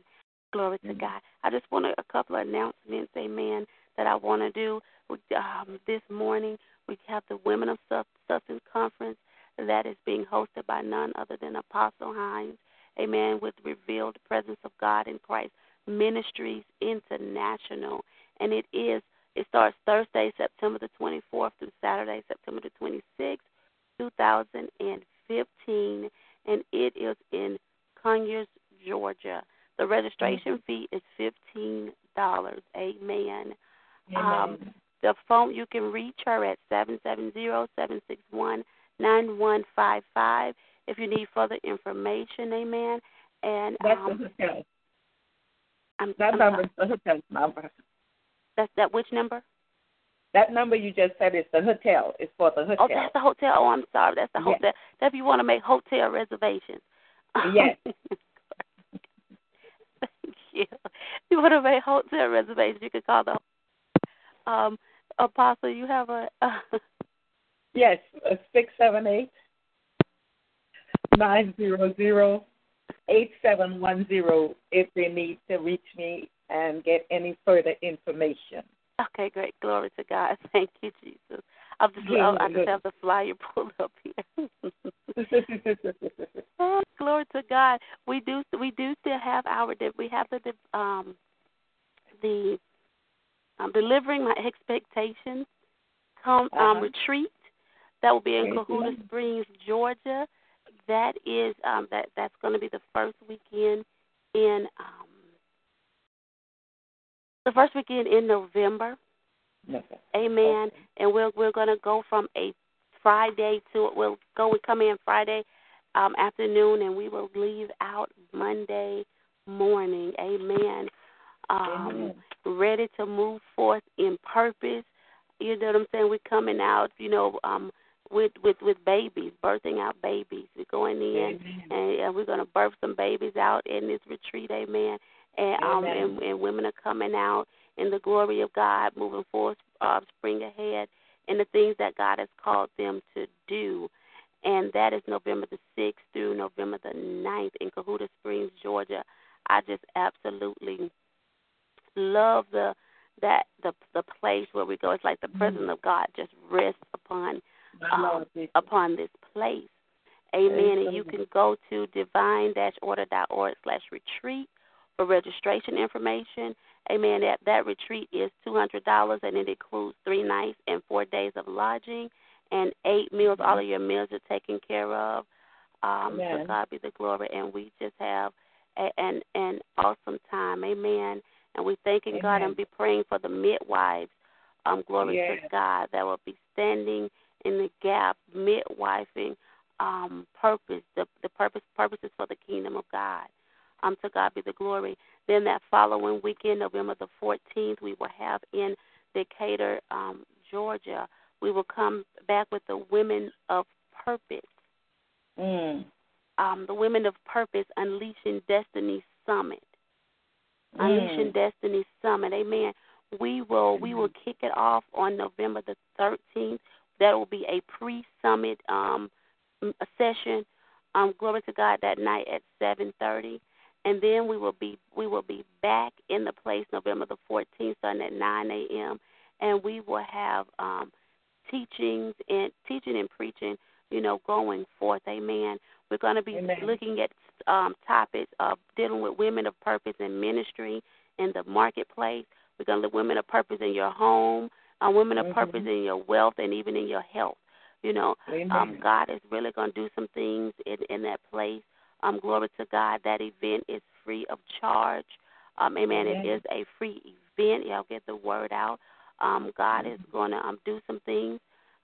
Glory to God. I just want a, a couple of announcements, amen, that I want to do um, this morning. We have the Women of Sub- Substance Conference that is being hosted by none other than Apostle Hines, amen, with Revealed Presence of God in Christ Ministries International. And it is, it starts Thursday, September the 24th through Saturday, September the 26th, 2015. And it is in Conyers, Georgia. The registration fee is fifteen dollars. Amen. Um, the phone you can reach her at seven seven zero seven six one nine one five five if you need further information. Amen. And That's um, the hotel. I'm, That I'm number is the hotel number. That's that which number? That number you just said is the hotel. It's for the hotel. Oh, that's the hotel. Oh, I'm sorry. That's the Yes. hotel. That's if you want to make hotel reservations. Yes. Thank you. If you want to make hotel reservations, you can call the um apostle. You have a Yes, six seven eight nine zero zero eight seven one zero. If they need to reach me and get any further information. Okay, great. Glory to God. Thank you, Jesus. I'm just, Yeah, I, just have the flyer pulled up here. oh, glory to God. We do, we do still have our, we have the, um, the, um, delivering my expectations come um, Uh-huh. retreat that will be in God. Springs, Georgia. That is um, that that's going to be the first weekend in um, the first weekend in November. Okay. Amen. And we're we're gonna go from a Friday to we'll go and come in Friday um, afternoon, and we will leave out Monday morning. Amen. Um, Amen. Ready to move forth in purpose. You know what I'm saying? We're coming out. You know. Um, with with with babies, birthing out babies. We're going in and, and we're going to birth some babies out in this retreat, amen. And um Amen. and, and women are coming out in the glory of God, moving forward, uh, spring ahead in the things that God has called them to do. And that is November the 6th through November the 9th in Cohutta Springs, Georgia. I just absolutely love the that the the place where we go. It's like the presence of God just rests upon um, upon this place. Amen. And you can go to divine-order.org slash retreat for registration information. Amen. That that retreat is two hundred dollars and it includes three nights and four days of lodging and eight meals. All of your meals are taken care of. Um, to Amen. God be the glory, and we just have a, an an awesome time. Amen. And we thanking God Amen. and be praying for the midwives. Um, glory Yes. to God that will be standing in the gap, midwifing um, purpose, the, the purpose purposes for the kingdom of God. Um, to God be the glory. Then that following weekend, November the 14th, we will have in Decatur, um, Georgia, we will come back with the Women of Purpose. Mm. Um, the Women of Purpose Unleashing Destiny Summit. Mm. Unleashing Destiny Summit. Amen. We will we will kick it off on November the 13th. That will be a pre-summit um, a session. Um, glory to God that night at 7:30, and then we will be we will be back in the place November the 14th, starting at 9 a.m. And we will have um, teachings and teaching and preaching. You know, going forth. Amen. We're going to be Amen. looking at um, topics of dealing with women of purpose and ministry in the marketplace. We're going to look women of purpose in your home, uh, women of Mhm. purpose in your wealth, and even in your health. You know, um, God is really going to do some things in in that place. Um, glory to God. That event is free of charge. Um, amen. Amen. It is a free event. Y'all get the word out. Um, God is Mm-hmm. going to um, do some things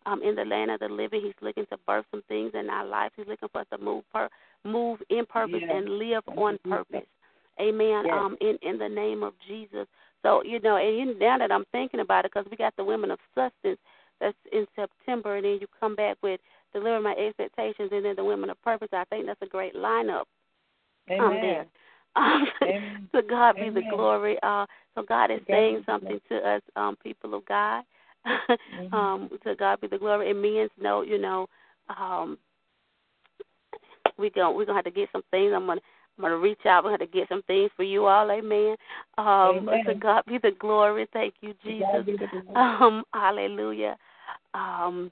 um, in the land of the living. He's looking to birth some things in our lives. He's looking for us to move per- move in purpose Yes. and live on purpose. Amen. Yes. Um, in in the name of Jesus. So you know, and now that I'm thinking about it, because we got the women of substance that's in September, and then you come back with deliver my expectations, and then the women of purpose. I think that's a great lineup. Um, Amen. there. Um, Amen. to God be the glory. Uh, so God is God saying something to us, um, people of God. Um, to God be the glory. It means no, you know, um, we going we're gonna have to get some things. I'm gonna I'm gonna reach out. We're gonna have to get some things for you all. Amen. Um, Amen. To God be the glory. Thank you, Jesus. Um, hallelujah. Um,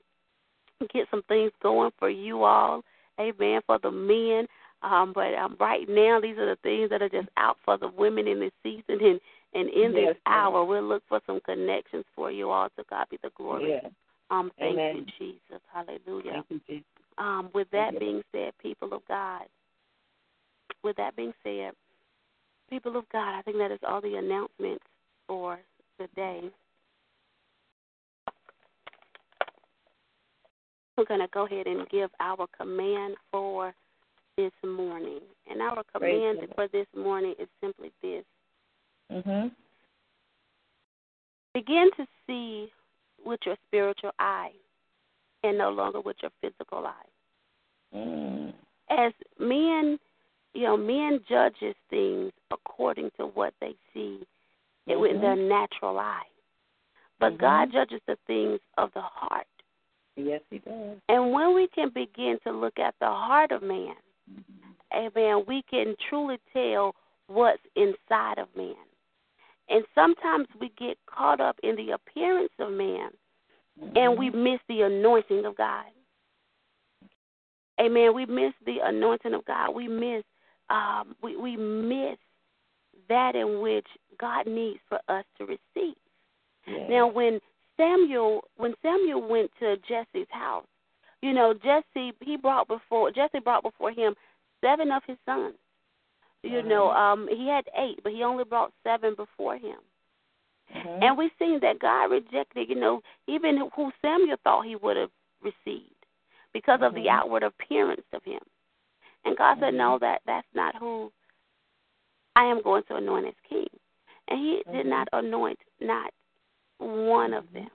get some things going for you all. Amen. For the men. Um, but um, right now, these are the things that are just out for the women in this season and and in Yes, this hour. We'll look for some connections for you all. To God be the glory. Yes. Um, thank Amen. you, Jesus. Hallelujah. You, Jesus. Um, with that being said, people of God, with that being said, people of God, I think that is all the announcements for today. We're going to go ahead and give our command for this morning. And our command Lord. for this morning is simply this Mhm. begin to see with your spiritual eye and no longer with your physical eye. Mm. as men, you know, men judges things according to what they see it with their natural eye. But Mhm. God judges the things of the heart. Yes, He does. And when we can begin to look at the heart of man, Mm-hmm. amen, we can truly tell what's inside of man. And sometimes we get caught up in the appearance of man and we Mm-hmm. miss the anointing of God. Amen. We miss the anointing of God. We miss um, we we miss that in which God needs for us to receive. Now, when Samuel when Samuel went to Jesse's house, you know Jesse he brought before Jesse brought before him seven of his sons. You know, um, he had eight, but he only brought seven before him. Mhm. And we've seen that God rejected, you know, even who Samuel thought he would have received because of the Mhm. outward appearance of him. And God said, No, that that's not who I am going to anoint as king. And he did Mhm. not anoint not one of them.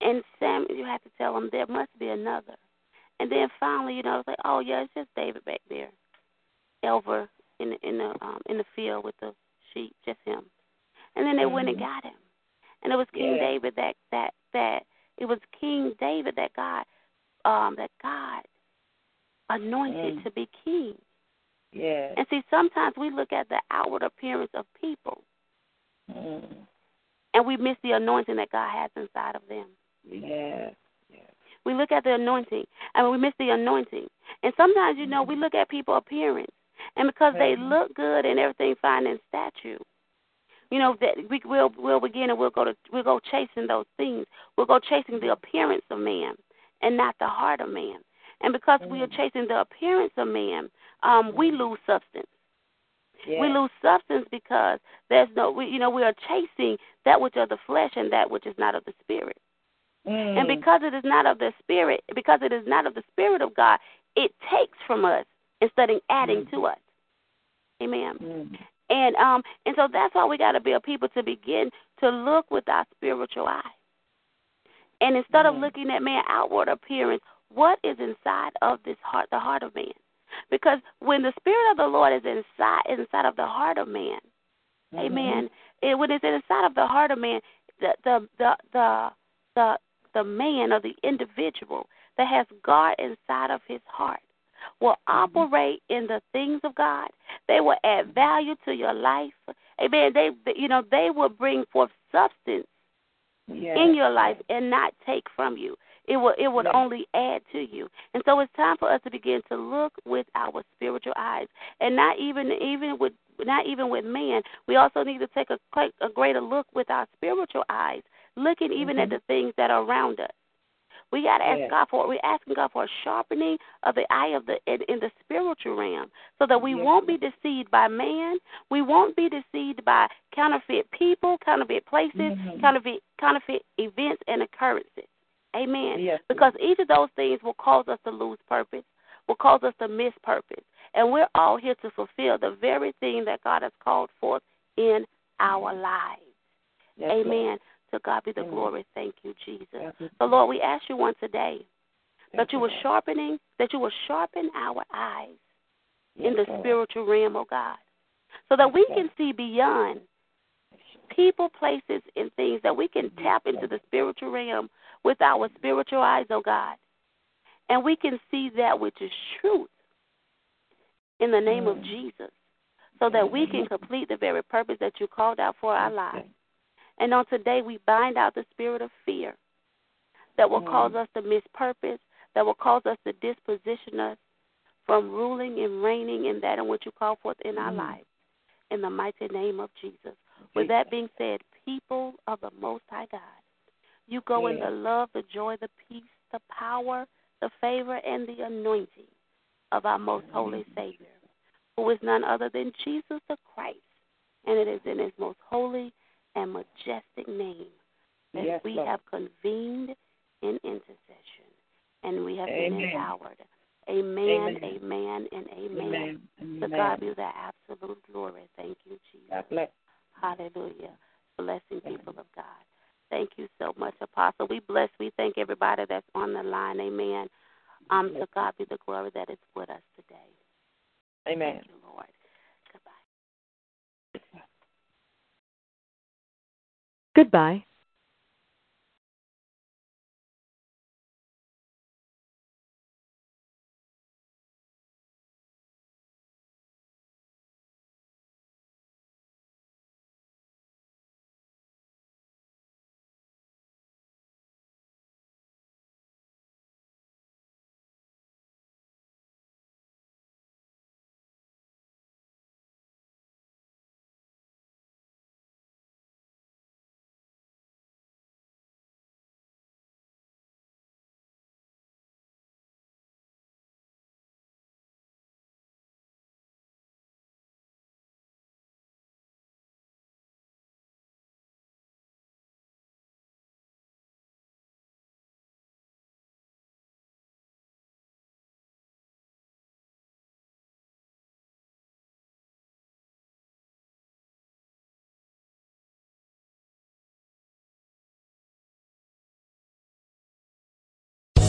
And Sam you have to tell him there must be another. And then finally, you know, it's like, Oh yeah, it's just David back there. Over in the in the um in the field with the sheep, just him. And then they went and Mhm. got him. And it was King Yeah. David that that that it was King David that God um that God anointed Mm. to be king. Yes. And see sometimes we look at the outward appearance of people Mm. And we miss the anointing that God has inside of them. Yes. We look at the anointing and we miss the anointing. And sometimes, you know, we look at people appearance and because they Mhm. look good and everything fine in statue, you know, that we will we'll begin and we'll go to we'll go chasing those things. We'll go chasing the appearance of man and not the heart of man. And because we are chasing the appearance of man, um, we lose substance. Yes. We lose substance because there's no we you know, we are chasing that which of the flesh and that which is not of the spirit. Mm. And because it is not of the spirit, because it is not of the spirit of God, it takes from us instead of adding to us. Amen. Mm. And um and so that's why we got to be a people to begin to look with our spiritual eye. And instead of Mm. looking at man outward appearance, what is inside of this heart, the heart of man? Because when the spirit of the Lord is inside inside of the heart of man, Mhm. Amen. It, when it's inside of the heart of man, the the the the the, the man or the individual that has God inside of his heart will operate in the things of God. They will add value to your life. Amen. They you know they will bring forth substance Yes. in your life and not take from you. It will it would Yes. only add to you. And so it's time for us to begin to look with our spiritual eyes. And not even even with not even with man, we also need to take a a greater look with our spiritual eyes, looking even at Mhm. the things that are around us. We got to ask Yes. God for. We're asking God for a sharpening of the eye of the in, in the spiritual realm, so that we Yes, won't be deceived by man. We won't be deceived by counterfeit people, counterfeit places, Mhm. counterfeit counterfeit events and occurrences. Amen. Yes. Because each of those things will cause us to lose purpose, will cause us to miss purpose. And we're all here to fulfill the very thing that God has called forth in our lives. Yes, Amen. To God be the Amen. glory. Thank you, Jesus. Yes, Lord. So Lord, we ask you once today that you were sharpening, that you will sharpen our eyes in the Lord. spiritual realm, oh God, so that we can see beyond people, places, and things that we can tap into the spiritual realm with our spiritual eyes, oh God, and we can see that which is truth in the name of Jesus, so that we can complete the very purpose that you called out for our lives. And on today, we bind out the spirit of fear that will cause us to miss purpose, that will cause us to disposition us from ruling and reigning in that in which you call forth in our lives. In the mighty name of Jesus. With that being said, people of the Most High God, you go in the love, the joy, the peace, the power, the favor, and the anointing of our most holy mm-hmm. Savior, who is none other than Jesus the Christ. And it is in his most holy and majestic name that Yes, we Lord. have convened in intercession and we have been empowered. Amen, Amen. amen, and amen. Amen. To Amen. God be the absolute glory. Thank you, Jesus. God bless. Hallelujah. Blessing people of God. Thank you so much, Apostle. We bless, we thank everybody that's on the line. Amen. Um, to God be the glory that is with us today. Amen. Thank you, Lord. Goodbye. Goodbye.